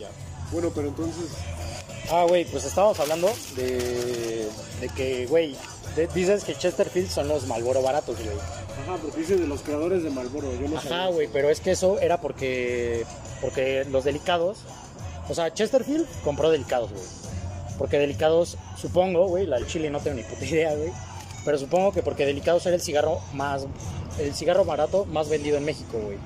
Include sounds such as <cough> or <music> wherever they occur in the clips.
Ya. Bueno, pero entonces, Ah, güey, pues estábamos hablando de, de que, güey, dices que Chesterfield son los Malboro baratos, güey. ajá, porque dice de los creadores de Marlboro, yo no Ajá, sabía. güey, pero es que eso era porque, porque los delicados, o sea, Chesterfield compró delicados, güey. Porque delicados, supongo, güey, la del chile no tengo ni puta idea, güey. Pero supongo que porque delicados era el cigarro más, el cigarro barato más vendido en México, güey.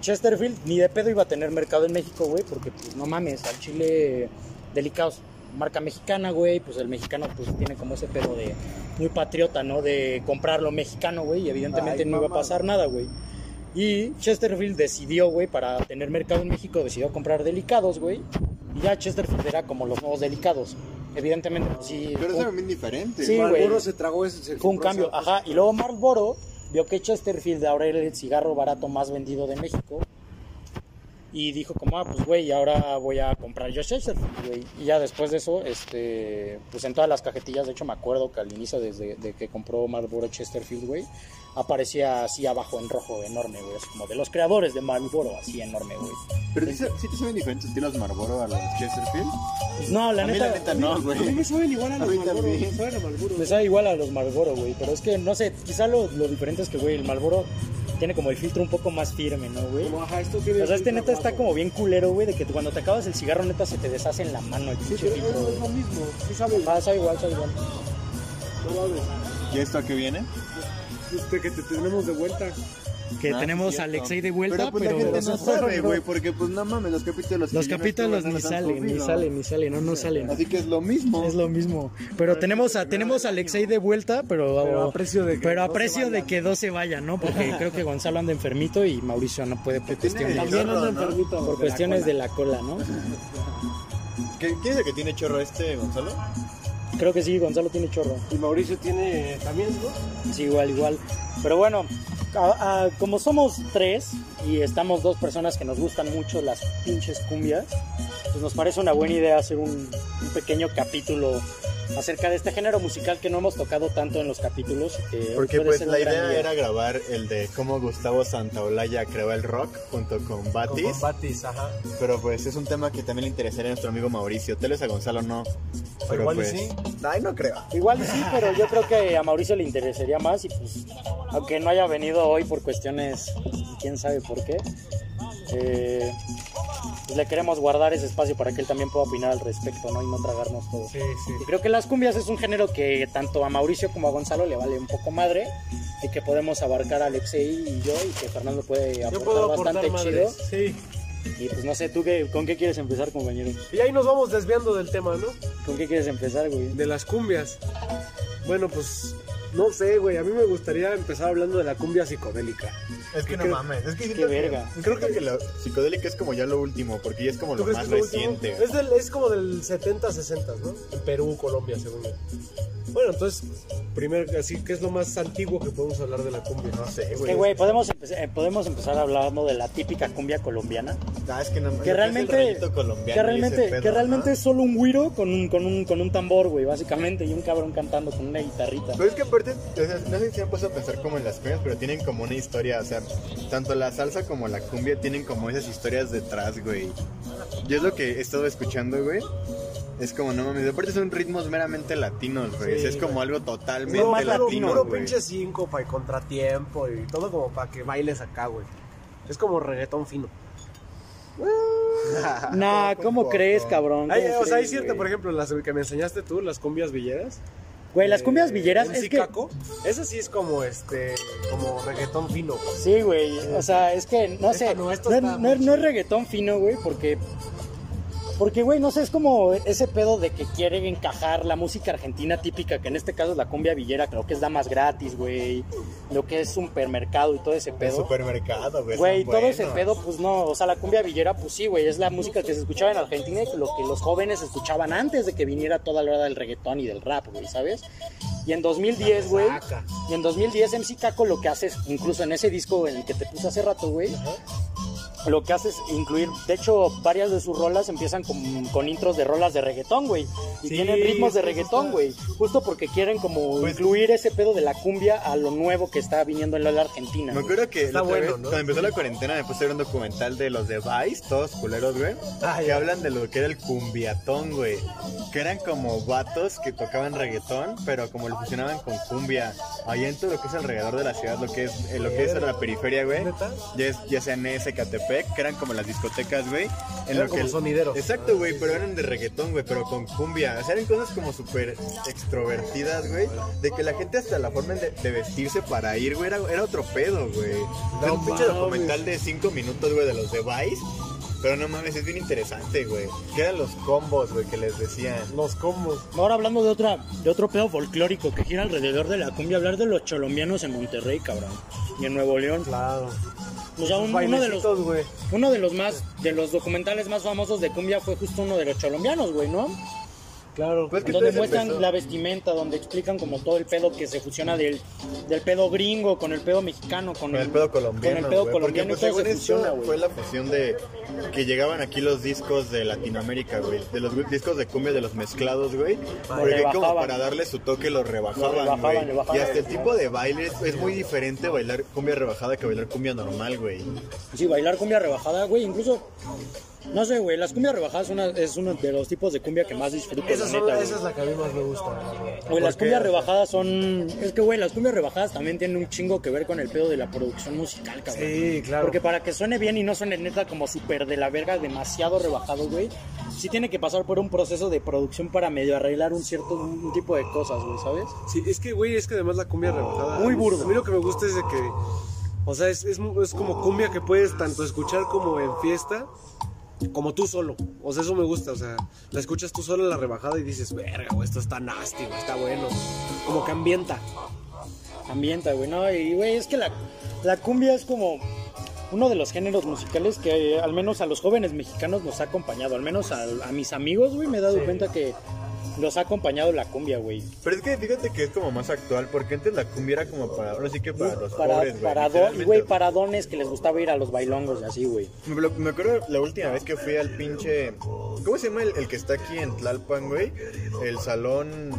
Chesterfield ni de pedo iba a tener mercado en México, güey, porque pues no mames, al chile delicados, marca mexicana, güey, pues el mexicano pues tiene como ese pedo de muy patriota, ¿no? De comprar lo mexicano, güey, y evidentemente Ay, no iba a pasar nada, güey. Y Chesterfield decidió, güey, para tener mercado en México, decidió comprar delicados, güey. Y ya Chesterfield era como los nuevos delicados. Evidentemente, pues sí. Pero es bien diferente. Sí, güey. Marlboro se tragó ese. se fue un cambio, ajá. Y luego Marlboro vio que Chesterfield ahora era el cigarro barato más vendido de México. Y dijo como, ah, pues güey, ahora voy a comprar yo Chesterfield, güey. Y ya después de eso, este, pues en todas las cajetillas, de hecho me acuerdo que al inicio desde de que compró Marlboro Chesterfield, güey, aparecía así abajo en rojo enorme, güey. Así como de los creadores de Marlboro, así enorme, güey. Pero sí, te saben diferentes estilos Marlboro a los Chesterfield. No, la a mí neta, la neta no, A mí güey. me saben igual a A los mí Marlboro, también. me saben a Marlboro. Me sabe igual a los Marlboro, güey. Pero es que, no sé, quizá lo, lo diferente es que, güey, el Marlboro tiene como el filtro un poco más firme, ¿no, güey? Como, ajá, esto tiene O sea, este neta está como bien culero, güey, de que cuando te acabas el cigarro, neta, se te deshace en la mano el Sí, pinche pero filtro, es lo mismo, sí sabe. Ah, sabe igual, sabe igual. No. ¿Y esto a qué viene? Este que te tenemos de vuelta. Que Ah, tenemos a Alexei de vuelta, pero, pues, pero... la gente no sabe, güey, porque pues no mames, los capítulos Los no capítulos ni los han salen, ni salen, ni salen, no, no salen. Así que es lo mismo. Es lo mismo. Pero tenemos a, tenemos a Alexei de vuelta, pero, Pero a precio de que pero a precio de que dos se vayan, ¿no? Porque <laughs> creo que Gonzalo anda enfermito y Mauricio no puede por cuestiones, También anda ¿no? enfermito. por de la cuestiones cola. de la cola, ¿no? ¿Qué, ¿Quién es el que tiene chorro este, Gonzalo? Creo que sí, Gonzalo tiene chorro. Y Mauricio tiene también, ¿no? Sí, igual, igual. Pero bueno, a- a- como somos tres y estamos dos personas que nos gustan mucho las pinches cumbias, pues nos parece una buena idea hacer un, un pequeño capítulo acerca de este género musical que no hemos tocado tanto en los capítulos. que Porque puede pues la idea día. era grabar el de cómo Gustavo Santaolalla creó el rock junto con Batis, Con Batis, ajá. pero pues es un tema que también le interesaría a nuestro amigo Mauricio. Tal vez a Gonzalo no, pero igual y pues... sí. Ay, no creo. Igual sí, pero yo creo que a Mauricio le interesaría más y pues, aunque no haya venido hoy por cuestiones, quién sabe por qué, eh, pues le queremos guardar ese espacio para que él también pueda opinar al respecto, ¿no? Y no tragarnos todo. Sí, sí. Y creo que las cumbias es un género que tanto a Mauricio como a Gonzalo le vale un poco madre y que podemos abarcar a Alexei y yo y que Fernando puede aportar bastante chido. Sí. Y pues no sé, ¿tú qué, con qué quieres empezar, compañero? Y ahí nos vamos desviando del tema, ¿no? ¿Con qué quieres empezar, güey? De las cumbias. Bueno, pues no sé, güey. A mí me gustaría empezar hablando de la cumbia psicodélica. Es que no ¿Qué- mames, es que qué que- verga. Creo que lo psicodélico es como ya lo último, porque ya es como ¿Tú lo más que es lo reciente. Es, del- es como del 70, 60, ¿no? En Perú, Colombia, según yo. Bueno, entonces, primero, así que es lo más antiguo que podemos hablar de la cumbia. No sé, Que, güey. güey, podemos, empezar- eh, podemos empezar hablando de la típica cumbia colombiana. Ah, es que, no, Que es realmente, el rollito colombiano que realmente, pedo, que realmente ¿no? es solo un güiro con un, con un, con un tambor, güey, básicamente, y un cabrón cantando con una guitarrita. Pero es que sea, no sé si se han puesto a pensar como en las cumbias, pero tienen como una historia, o sea, tanto la salsa como la cumbia tienen como esas historias detrás, güey. Yo es lo que he estado escuchando, güey. Es como, no mames, aparte son ritmos meramente latinos, güey. Sí, es como güey. algo totalmente Son más latino, puro pinche síncopa y contratiempo y todo como para que bailes acá, güey. Es como reggaetón fino. <laughs> Nah, ¿cómo crees, cabrón? Ay, ¿Cómo o sea, hay crees, cierto, güey? por ejemplo, las que me enseñaste tú, las cumbias villeras. Güey, las cumbias Eh, villeras MC es que... Esa sí es como este, como reggaetón fino. güey. Sí, güey, o sea, es que, no sé, no, no, es- no no reggaetón fino, güey, porque... Porque, güey, no sé, es como ese pedo de que quieren encajar la música argentina típica, que en este caso es la cumbia villera, creo que es damas gratis, güey, lo que es supermercado y todo ese pedo. supermercado, güey. Güey, todo ese pedo, pues no, o sea, la cumbia villera, pues sí, güey, es la música que se escuchaba en Argentina y lo que los jóvenes escuchaban antes de que viniera toda la hora del reggaetón y del rap, güey, ¿sabes? Y en 2010, güey, y en 2010 MC Caco lo que hace, es, incluso en ese disco en el que te puse hace rato, güey, lo que hace es incluir, de hecho, varias de sus rolas empiezan con, con intros de rolas de reggaetón, güey. Y Sí, tienen ritmos de reggaetón, güey. Justo porque quieren como Pues- incluir ese pedo de la cumbia a lo nuevo que está viniendo en la Argentina. Me acuerdo que Está la bueno, vez, ¿no? cuando empezó la cuarentena me puse a ver un documental de los de Vice, todos culeros, güey. Ah, que ya. hablan de lo que era el cumbiatón, güey. Que eran como vatos que tocaban reggaetón, pero como lo fusionaban con cumbia. Allá en todo lo que es alrededor de la ciudad, lo que es, eh, lo que es la periferia, güey. Ya, es- ya sea en ese Catepec, que eran como las discotecas, güey. En Eran lo que como sonideros. Exacto, güey, pero eran de reggaetón, güey, pero con cumbia. O sea, eran cosas como súper extrovertidas, güey. De que la gente hasta la forma de, de vestirse para ir, güey, era, era otro pedo, güey. No un pinche documental de 5 minutos, güey, de los de Vice. Pero no mames, es bien interesante, güey. Eran los combos, güey, que les decían. Los combos. Ahora hablando de otra, de otro pedo folclórico que gira alrededor de la cumbia, hablar de los cholombianos en Monterrey, cabrón. Y en Nuevo León. Claro. O sea, un- uno de los uno de los más de los documentales más famosos de cumbia fue justo uno de los cholombianos, güey, ¿no? Claro. Pues que donde muestran empezó- la vestimenta, donde explican como todo el pedo que se fusiona del, del pedo gringo con el pedo mexicano, con, Con el pedo colombiano. con el pedo colombiano porque, pues, se fusiona. Fue la fusión de que llegaban aquí los discos de Latinoamérica, güey. De los discos de cumbia de los mezclados, güey. Porque como para darle su toque los rebajaban, Lo rebajaban, güey. Y hasta el tipo de baile es, es muy diferente bailar cumbia rebajada que bailar cumbia normal, güey. Sí, bailar cumbia rebajada, güey, incluso no sé, güey, las cumbias rebajadas una- es uno de los tipos de cumbia que más disfruto, Esa, la son- neta, güey. esa es la que a mí más me gusta. Güey, las cumbias rebajadas son. Es que, güey, las cumbias rebajadas también tienen un chingo que ver con el pedo de la producción musical, cabrón. Sí, claro. Porque para que suene bien y no suene neta como súper de la verga, demasiado rebajado, güey, sí tiene que pasar por un proceso de producción para medio arreglar un cierto un tipo de cosas, güey, ¿sabes? Sí, es que, güey, es que además la cumbia rebajada. Muy burdo. A mí lo que me gusta es de que. O sea, es, es, es como cumbia que puedes tanto escuchar como en fiesta, como tú solo. O sea, eso me gusta. O sea, la escuchas tú solo en la rebajada y dices, verga, güey, esto está nasty, güey, está bueno. Como que ambienta. Ambienta, güey, ¿no? Y, güey, es que la, la cumbia es como uno de los géneros musicales que eh, al menos a los jóvenes mexicanos nos ha acompañado. Al menos a, a mis amigos, güey, me he dado cuenta que los ha acompañado la cumbia, güey. Pero es que fíjate que es como más actual, porque antes la cumbia era como para, ahora sí que para los Para, pobres, güey. para, güey, para dones que les gustaba ir a los bailongos y así, güey. Me, acuerdo la última vez que fui al pinche. ¿Cómo se llama el, el que está aquí en Tlalpan, güey? El salón.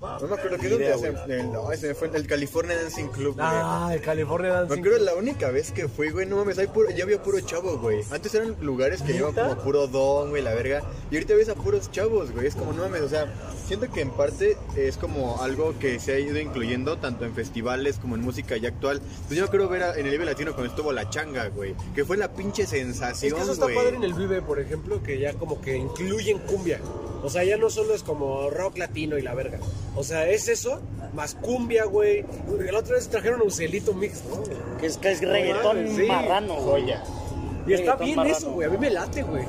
No me acuerdo qué es donde idea, hacen. El, ay, se me fue el California Dancing Club, güey. Ah, el California Me Dancing. acuerdo la única vez que fui, güey, no mames, hay puro, ya había puro chavo, güey. Antes eran lugares que llevan como puro don, güey, la verga. Y ahorita ves a puros chavos, güey. Es como, no mames, o sea, siento que en parte es como algo que se ha ido incluyendo tanto en festivales como en música ya actual. Pues yo me acuerdo ver a- en el Vive Latino cuando estuvo La Changa, güey. Que fue la pinche Es sensación, que eso está güey. padre en el Vive, por ejemplo, que ya como que incluyen cumbia. O sea, ya no solo es como rock latino y la verga. O sea, es eso, más cumbia, güey. La otra vez trajeron un celito mix, ¿no? Que es, que es reggaetón sí. marrano, güey. Y está bien marrano. eso, güey. A mí me late, güey.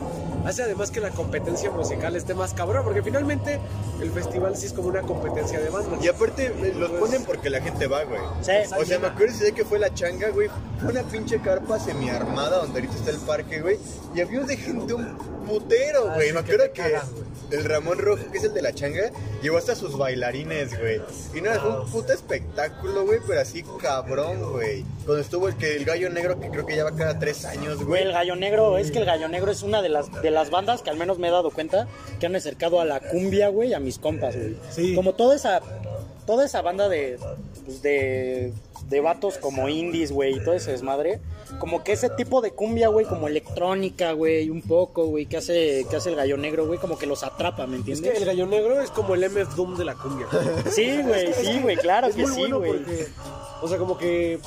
Hace además que la competencia musical esté más cabrón, porque finalmente el festival sí es como una competencia de bandas. Y aparte eh, los ponen porque la gente va, güey. Sí. O sea, me acuerdo ese día que fue la changa, güey. Fue una pinche carpa semiarmada donde ahorita está el parque, güey. Y había de gente un putero, Ah, güey. me que acuerdo que, cagas, güey. El Ramón Rojo, que es el de la changa, llevó hasta sus bailarines, güey. Y nada, fue un puto espectáculo, güey, pero así cabrón, güey. Cuando estuvo el que el gallo negro, que creo que ya va cada tres años, Güey, güey. el Gallo Negro, es que el Gallo Negro es una de las, de las bandas que al menos me he dado cuenta que han acercado a la cumbia, güey, a mis compas, güey. Sí. Como toda esa, toda esa banda de, pues, de, de vatos como indies, güey, y todo ese desmadre. Como que ese tipo de cumbia, güey, como electrónica, güey, un poco, güey, que hace, que hace el Gallo Negro, güey, como que los atrapa, ¿me Es entiendes? que el gallo negro es como el MF Doom de la cumbia. Sí, güey, sí, güey, claro es que sí, güey. o sea, como que,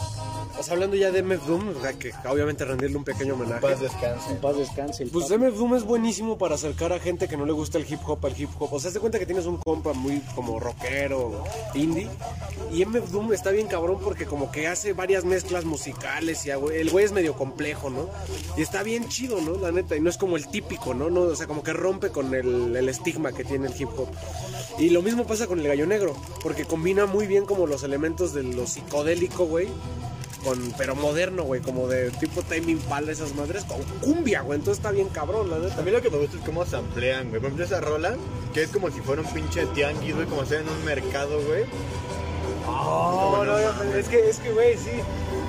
o sea, hablando ya de MF Doom, o sea, que obviamente rendirle un pequeño homenaje. Paz descanse. Paz descanse Pues. MF Doom es buenísimo para acercar a gente que no le gusta el hip hop al hip hop. O sea, de cuenta que tienes un compa muy como rockero, indie. Y MF Doom está bien cabrón porque como que hace varias mezclas musicales y el güey es medio complejo, ¿no? Y está bien chido, ¿no? La neta. Y no es como el típico, ¿no? no o sea, como que rompe con el, el estigma que tiene el hip hop. Y lo mismo pasa con el gallo negro, porque combina muy bien como los elementos de lo psicodélico, güey. Con, pero moderno, güey, como de tipo Time Impala, esas madres, con cumbia, güey. Entonces está bien cabrón, la neta. A mí lo que me gusta es cómo se amplían, güey. Por ejemplo, esa rola, que es como si fuera un pinche tianguis, güey, como si en un mercado, güey. Oh, no, no, es que, es que, güey, sí.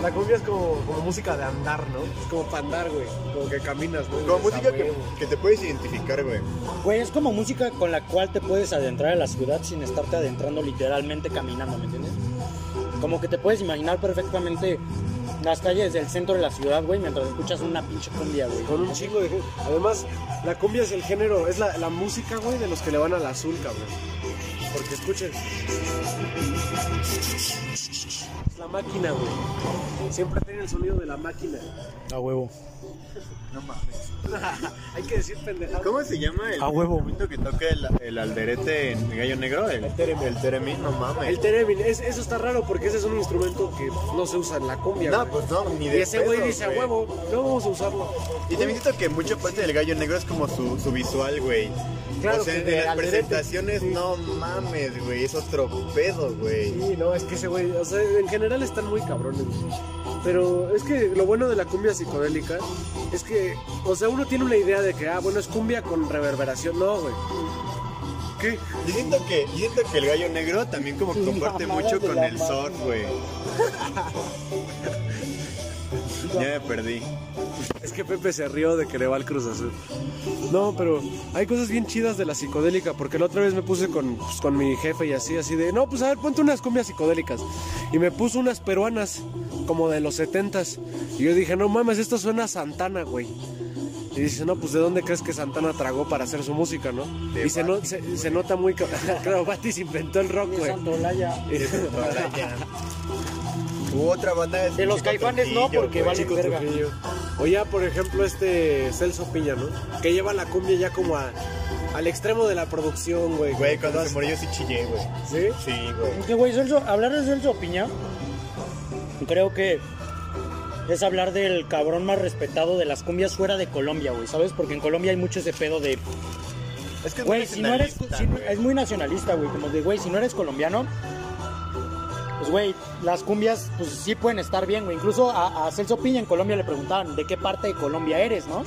La cumbia es como, como música de andar, ¿no? Es como para andar, güey. Como que caminas, güey. Como música "A que, huevo". que te puedes identificar, güey. Güey, es como música con la cual te puedes adentrar a la ciudad sin estarte adentrando literalmente caminando, ¿me entiendes? Como que te puedes imaginar perfectamente las calles del centro de la ciudad, güey, mientras escuchas una pinche cumbia, güey. Con un chingo de gente. Además, la cumbia es el género, es la, la música, güey, de los que le van al azul, cabrón. Porque escuchen. Es la máquina, güey. Siempre tiene el sonido de la máquina. A huevo. No mames. <laughs> Hay que decir pendejadas. ¿Cómo se llama el A huevo. instrumento que toca el, el alderete en Gallo Negro? El, El theremin. El theremin, no mames. El teremin, es- eso está raro porque ese es un instrumento que no se usa en la cumbia. No, güey. pues no, ni y de ese güey pedo, dice a güey. huevo, no vamos a usarlo. Y también siento que mucha parte del gallo negro es como su, su visual, güey. Claro, o sea, que de las alderete. presentaciones, Sí. no mames, güey. Es otro pedo, güey. Sí, no, es que ese güey, o sea, en general están muy cabrones. güey. Pero es que lo bueno de la cumbia psicodélica es que, o sea, uno tiene una idea de que, ah, bueno, es cumbia con reverberación. No, güey. ¿Qué? Yo siento que, yo siento que el gallo negro también como que comparte mucho con el surf, güey. <laughs> ya me perdí. Es que Pepe se rió de que le va al Cruz Azul. No, pero hay cosas bien chidas de la psicodélica, porque la otra vez me puse con, pues, con mi jefe y así, así de, no, pues a ver, ponte unas cumbias psicodélicas. Y me puso unas peruanas, como de los setentas. Y yo dije, no mames, esto suena a Santana, güey. Y dice, no, pues ¿de dónde crees que Santana tragó para hacer su música, no? De y se, no- se, se nota muy... claro, <laughs> Batis inventó el rock, güey. <laughs> Hubo otra banda De los Caifanes no, porque güey. vale Chico verga. Trujillo. O ya, por ejemplo, este Celso Piña, ¿no? Que lleva la cumbia ya como a- al extremo de la producción, güey. Güey, cuando se murió sí chillé, güey. ¿Sí? Sí, güey. Que, güey, Celso, hablar de Celso Piña, creo que es hablar del cabrón más respetado de las cumbias fuera de Colombia, güey, ¿sabes? Porque en Colombia hay mucho ese pedo de, Es que es güey, muy si no eres, si es muy nacionalista, güey, como de, güey, si no eres colombiano, pues, güey, las cumbias, pues sí pueden estar bien, güey. Incluso a, Celso Piña en Colombia le preguntaban, ¿de qué parte de Colombia eres, no?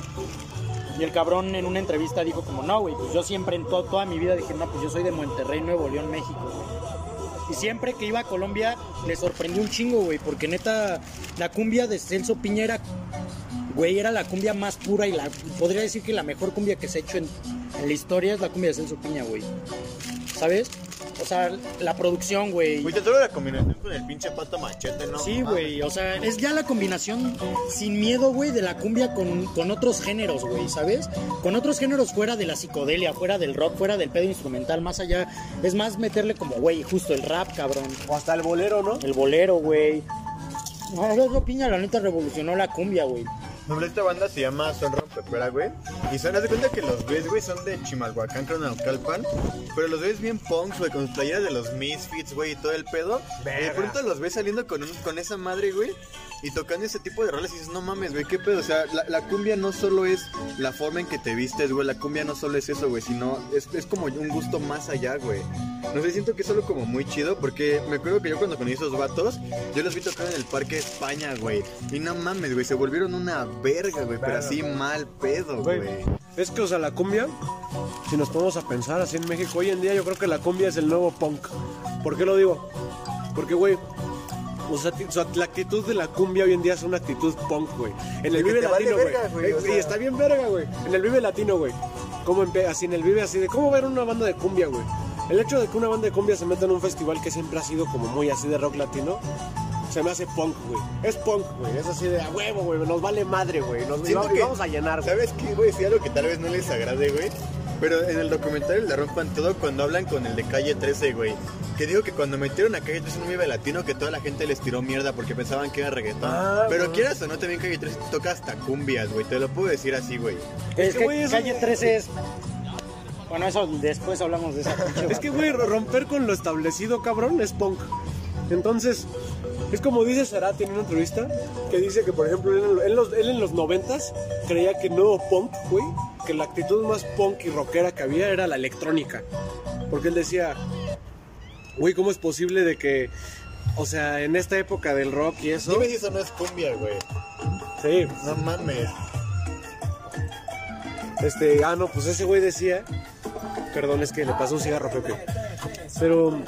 Y el cabrón en una entrevista dijo como, no, güey, pues yo siempre en to- toda mi vida dije, no, pues yo soy de Monterrey, Nuevo León, México. Y siempre que iba a Colombia le sorprendió un chingo, güey, porque neta, la cumbia de Celso Piña era, güey, era la cumbia más pura y la, podría decir que la mejor cumbia que se ha hecho en, en la historia es la cumbia de Celso Piña, güey. ¿Sabes? O sea, la producción, güey. Güey, te la combinación con el pinche pato machete, ¿no? Sí, güey, o sea, es ya la combinación sin miedo, güey, de la cumbia con, con otros géneros, güey, ¿sabes? Con otros géneros fuera de la psicodelia, fuera del rock, fuera del pedo instrumental, más allá. Es más meterle como, güey, justo el rap, cabrón. O hasta el bolero, ¿no? El bolero, güey. No, Piña, la neta, revolucionó la cumbia, güey. No, pero esta banda se llama Son Rompepera, güey. Y son, haz de cuenta que los ves, güey, son de Chimalhuacán, Cronaucalpan. Pero los ves bien punks, güey, con sus playeras de los Misfits, güey, y todo el pedo. Y de pronto los ves saliendo con, un- con esa madre, güey. Y tocando ese tipo de roles y dices, no mames, güey, qué pedo. O sea, la, la cumbia no solo es la forma en que te vistes, güey. La cumbia no solo es eso, güey, sino es, es como un gusto más allá, güey. No sé, siento que es solo como muy chido porque me acuerdo que yo cuando conocí esos vatos, yo los vi tocar en el Parque España, güey. Y no mames, güey, se volvieron una verga, güey, pero así mal pedo, Güey. Es que, o sea, la cumbia, si nos ponemos a pensar así en México, hoy en día yo creo que la cumbia es el nuevo punk. ¿Por qué lo digo? Porque, güey, o sea, ti- o sea, la actitud de la cumbia hoy en día es una actitud punk, güey. En el Vive Latino, güey. o Eh, sea. Y está bien verga, güey. En el Vive Latino, güey. Como así en el Vive, así de cómo ver una banda de cumbia, güey. El hecho de que una banda de cumbia se meta en un festival que siempre ha sido como muy así de rock latino, se me hace punk, güey. Es punk, güey. Es así de a huevo, güey. Nos vale madre, güey. Nos Siento que- vamos a llenar, güey. ¿Sabes qué, güey? Sí, algo que tal vez no les agrade, güey. Pero en el documental le rompan todo cuando hablan con el de Calle 13, güey. Que digo que cuando metieron a Calle 13 en un Vive Latino, que toda la gente les tiró mierda porque pensaban que era reggaetón. Ah, Pero güey. quieras o no, también Calle 13 toca hasta cumbias, güey. Te lo puedo decir así, güey. Es, que, que, güey, eso- Calle 13 es... Bueno, eso después hablamos de esa <laughs> pinche Es que, güey, romper con lo establecido, cabrón, es punk. Entonces, es como dice Cerati en una entrevista, que dice que, por ejemplo, él, en- los- él en los noventas creía que el nuevo punk, güey, que la actitud más punk y rockera que había era la electrónica. Porque él decía, güey, ¿cómo es posible de que, o sea, en esta época del rock y eso... Dime si eso no es cumbia, güey. Sí, No mames. Este, ah, no, pues ese güey decía. Perdón, es que le pasó un cigarro a Pepe. Pero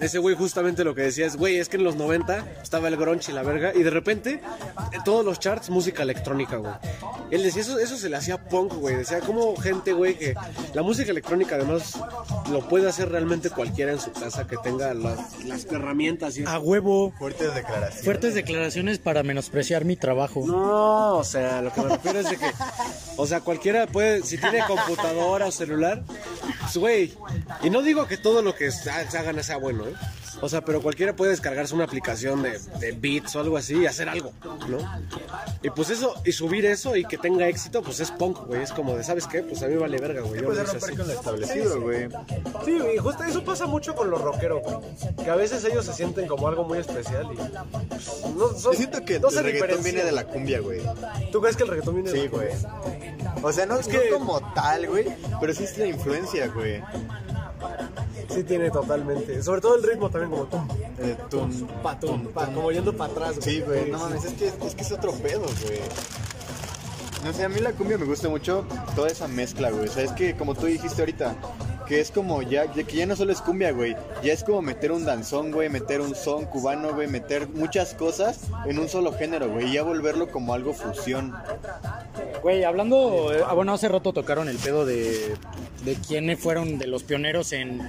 ese güey justamente lo que decía es, güey, es que en los 90 estaba el grunge y la verga, y de repente, en todos los charts, música electrónica, güey. Él decía, eso, eso se le hacía punk, güey. Decía, como gente, güey, que la música electrónica además lo puede hacer realmente cualquiera en su casa que tenga las, las herramientas y A huevo. Fuertes declaraciones. Fuertes declaraciones para menospreciar mi trabajo. No, o sea, lo que me refiero es de que, o sea, cualquiera puede, si tiene computadora o celular, pues, güey, y no digo que todo lo que hagan sea bueno, ¿eh? O sea, pero cualquiera puede descargarse una aplicación de, de beats o algo así y hacer algo, ¿no? Y pues eso, y subir eso y que tenga éxito, pues es punk, güey. Es como de, ¿sabes qué? Pues a mí vale verga, güey. Yo lo hice así. con lo establecido, güey. Sí, y justo eso pasa mucho con los rockeros, güey. Que a veces ellos se sienten como algo muy especial y. pues, No, son- Yo siento que no el reggaetón viene de la cumbia, güey. ¿Tú crees que el reggaetón viene de Sí, la cumbia? güey. O sea, no es que- no como tal, güey, pero sí es la influencia, güey. Sí, tiene totalmente. Sobre todo el ritmo también, como tum, Eh, tum, pa, tum, pa, como yendo para atrás. Sí, güey, no mames, es que, es que es otro pedo, güey. No sé, a mí la cumbia me gusta mucho toda esa mezcla, güey. O sea, es que como tú dijiste ahorita, que es como ya, ya- que ya no solo es cumbia, güey. Ya es como meter un danzón, güey, meter un son cubano, güey, meter muchas cosas en un solo género, güey. Y ya volverlo como algo fusión. Güey, hablando, eh, ah, bueno, hace rato tocaron el pedo de, de quiénes fueron de los pioneros en,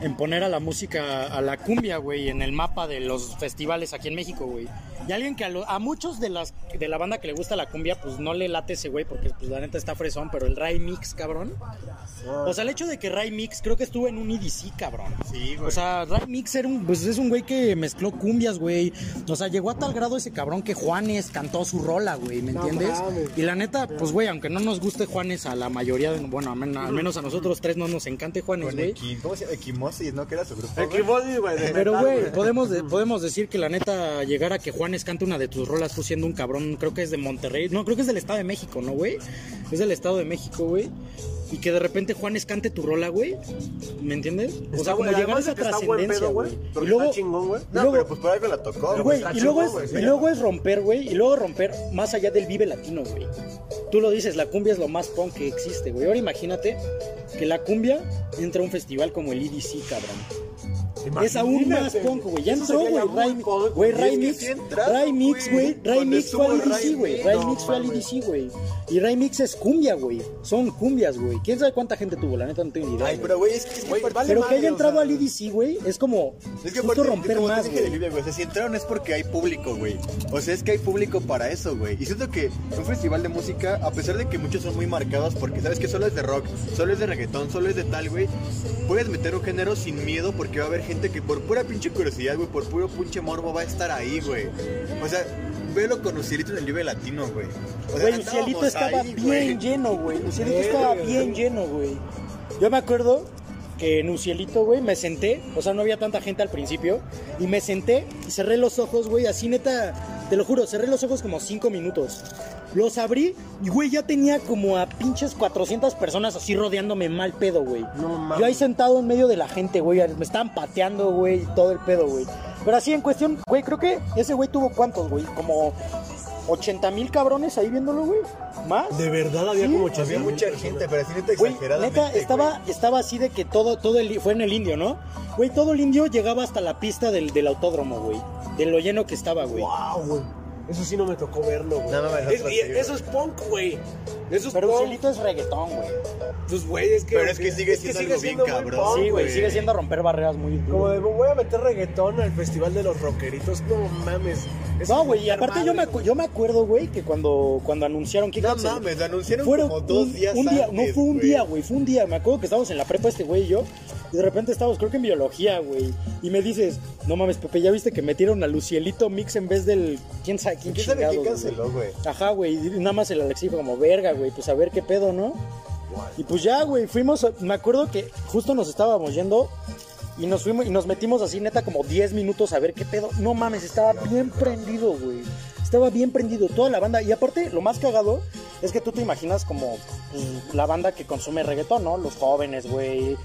en poner a la música, a la cumbia, güey, en el mapa de los festivales aquí en México, güey. Y alguien que a, lo- a muchos de las de la banda que le gusta la cumbia, pues no le late ese güey, porque pues la neta está fresón, pero el Ray Mix, cabrón. O sea, el hecho de que Ray Mix creo que estuvo en un EDC, cabrón. Sí, O sea, Ray Mix era un, pues es un güey que mezcló cumbias, güey. O sea, llegó a tal grado ese cabrón que Juanes cantó su rola, güey, ¿me entiendes? Y la neta, pues güey, aunque no nos guste Juanes a la mayoría, de- bueno, al men- al menos a nosotros tres no nos encante Juanes, güey. ¿Cómo se llama? Equimosis, ¿no? Que era su grupo. güey. Equimosis, güey. Pero, güey, podemos, de- podemos decir que la neta, llegar a que Juanes cante una de tus rolas, tú siendo un cabrón, creo que es de Monterrey, no, creo que es del Estado de México, ¿no, güey? Es del Estado de México, güey. Y que de repente Juanes cante tu rola, güey. ¿Me entiendes? O sea, como llegar a esa trascendencia, güey. Y luego, está chingón, güey. No, luego- pero pues por algo la tocó, güey. y luego, chingón, es, güey, y sí. luego es romper, güey. Y luego romper más allá del vive latino, güey. Tú lo dices, la cumbia es lo más punk que existe, güey. Ahora imagínate que la cumbia entra a un festival como el EDC, cabrón. Es aún más punk, güey. Ya entró, güey. Ray, güey, Ray Mix. Ray Mix, güey. Ray Mix fue al Ray güey. Ray Mix fue al. EDC, güey. Y Ray Mix es cumbia, güey. Son cumbias, güey. ¿Quién sabe cuánta gente tuvo? La neta no tengo ni idea. Ay, pero güey, es que Pero que haya entrado al EDC, güey, es como Es que justo romper más, güey, o sea, si entraron es porque hay público, güey. O sea, es que hay público para eso, güey. Y siento que un festival de música, a pesar de que muchos son muy marcados porque sabes que solo es de rock, solo es de reggaetón, solo es de tal, güey, puedes meter un género sin miedo porque va a haber gente que por pura pinche curiosidad, güey, por puro pinche morbo va a estar ahí, güey. O sea, velo con Lucielito en el Libre Latino, güey. O sea, Güey, Lucielito estaba ahí, bien güey. lleno, güey. Lucielito estaba güey. bien lleno, güey. Yo me acuerdo que en Lucielito, güey, me senté, o sea, no había tanta gente al principio, y me senté y cerré los ojos, güey, así neta, te lo juro, cerré los ojos como cinco minutos. Los abrí y, güey, ya tenía como a pinches 400 personas así rodeándome mal pedo, güey. No mames. Yo ahí sentado en medio de la gente, güey, me estaban pateando, güey, y todo el pedo, güey. Pero así en cuestión, güey, creo que ese güey tuvo cuántos, güey, como 80 mil cabrones ahí viéndolo, güey. ¿Más? De verdad había Sí, como Había 800 mucha gente, pero así neta Güey, exageradamente. neta, estaba, güey. estaba así de que todo, todo el, fue en el indio, ¿no? Güey, todo el indio llegaba hasta la pista del, del autódromo, güey. De lo lleno que estaba, güey. Wow, güey. Eso sí no me tocó verlo, güey. No Es- y güey. eso es punk, güey. Eso es Pero punk. Cielito es reggaetón, güey. Pues, güey, es que. Pero es que sigue siendo algo bien muy cabrón, punk, Sí, güey, sigue siendo romper barreras muy Como de, voy a meter reggaetón al festival de los rockeritos. No mames. Es No, güey, y aparte yo me, yo me acuerdo, güey, que cuando, cuando anunciaron que No mames, lo anunciaron fueron como dos días un día, antes, No fue un día, güey, fue un día. Me acuerdo que estábamos en la prepa este güey y yo. Y de repente estábamos, creo que en biología, güey. Y me dices, no mames, Pepe, ¿ya viste que metieron a Lucielito Mix en vez del. ¿Quién sabe quién ¿Quién sabe quién canceló, güey? Ajá, güey. Y nada más el Alexi fue como, verga, güey, pues a ver qué pedo, ¿no? Y pues ya, güey, fuimos. a- Me acuerdo que justo nos estábamos yendo. Y nos fuimos y nos metimos así, neta, como 10 minutos a ver qué pedo. No mames, estaba bien prendido, güey. Estaba bien prendido toda la banda. Y aparte, lo más cagado es que tú te imaginas como pues, la banda que consume reggaetón, ¿no? Los jóvenes, güey.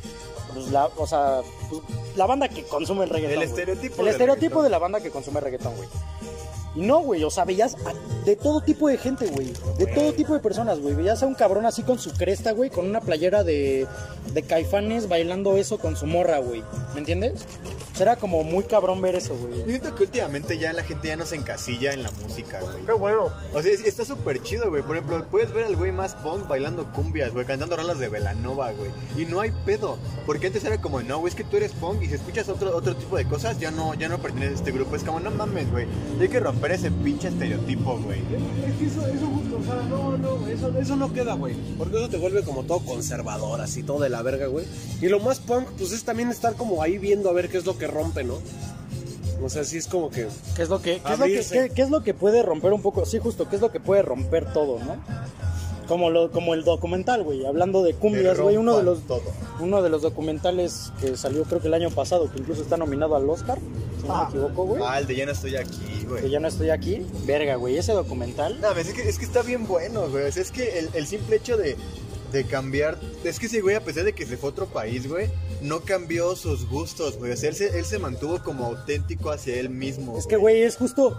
Pues la, o sea, pues, la banda que consume el reggaetón. El estereotipo El estereotipo reggaetón. de la banda que consume reggaetón, güey. Y no, güey, o sea, veías a- de todo tipo de gente, güey. De todo tipo de personas, güey. Veías a un cabrón así con su cresta, güey, con una playera de, de caifanes bailando eso con su morra, güey. ¿Me entiendes? O sea, era como muy cabrón ver eso, güey. Siento que últimamente ya la gente ya no se encasilla en la música, güey. Qué bueno. O sea, es- está súper chido, güey. Por ejemplo, puedes ver al güey más punk bailando cumbias, güey, cantando rolas de Velanova, güey. Y no hay pedo. Porque antes era como, no, güey, es que tú eres punk y si escuchas otro, otro tipo de cosas, ya no, ya no perteneces a este grupo. Es como, no mames, güey. Hay que romper ese pinche estereotipo, güey. Es que eso, eso justo, o sea, no, no, eso, eso no queda, güey. Porque eso te vuelve como todo conservador, así todo de la verga, güey. Y lo más punk, pues es también estar como ahí viendo a ver qué es lo que rompe, ¿no? O sea, sí es como que. ¿Qué es lo que, qué es lo que, Abrirse. qué- qué es lo que puede romper un poco? Sí, justo, ¿qué es lo que puede romper todo, no? Como, lo, como el documental, güey, hablando de cumbias, güey, uno de los todo. uno de los documentales que salió creo que el año pasado, que incluso está nominado al Oscar, si no me equivoco, güey. Ah, el de ya no estoy aquí, Que güey. ya no estoy aquí. Verga, güey, ese documental. No, es que, es que está bien bueno, güey. O sea, es que el, el simple hecho de, de cambiar. Es que ese güey, a pesar de que se fue a otro país, güey, no cambió sus gustos, güey. O sea, él se, él se mantuvo como auténtico hacia él mismo. Es que, güey, es justo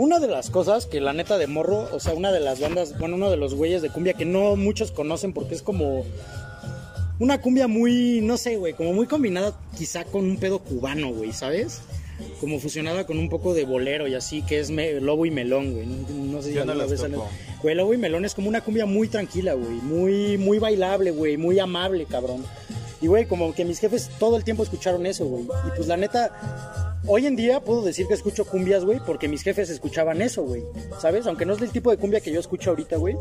una de las cosas que la neta de morro, o sea, una de las bandas, bueno, uno de los güeyes de cumbia que no muchos conocen porque es como una cumbia muy, no sé, güey, como muy combinada quizá con un pedo cubano, güey, ¿sabes? Como fusionada con un poco de bolero y así, que es me- Lobo y Melón, güey. No, no sé si Yo no las vez topo. Güey, Lobo y Melón es como una cumbia muy tranquila, güey. Muy, muy bailable, güey. Muy amable, cabrón. Y, güey, como que mis jefes todo el tiempo escucharon eso, güey. Y pues la neta, hoy en día puedo decir que escucho cumbias, güey, porque mis jefes escuchaban eso, güey. ¿Sabes? Aunque no es del tipo de cumbia que yo escucho ahorita, güey.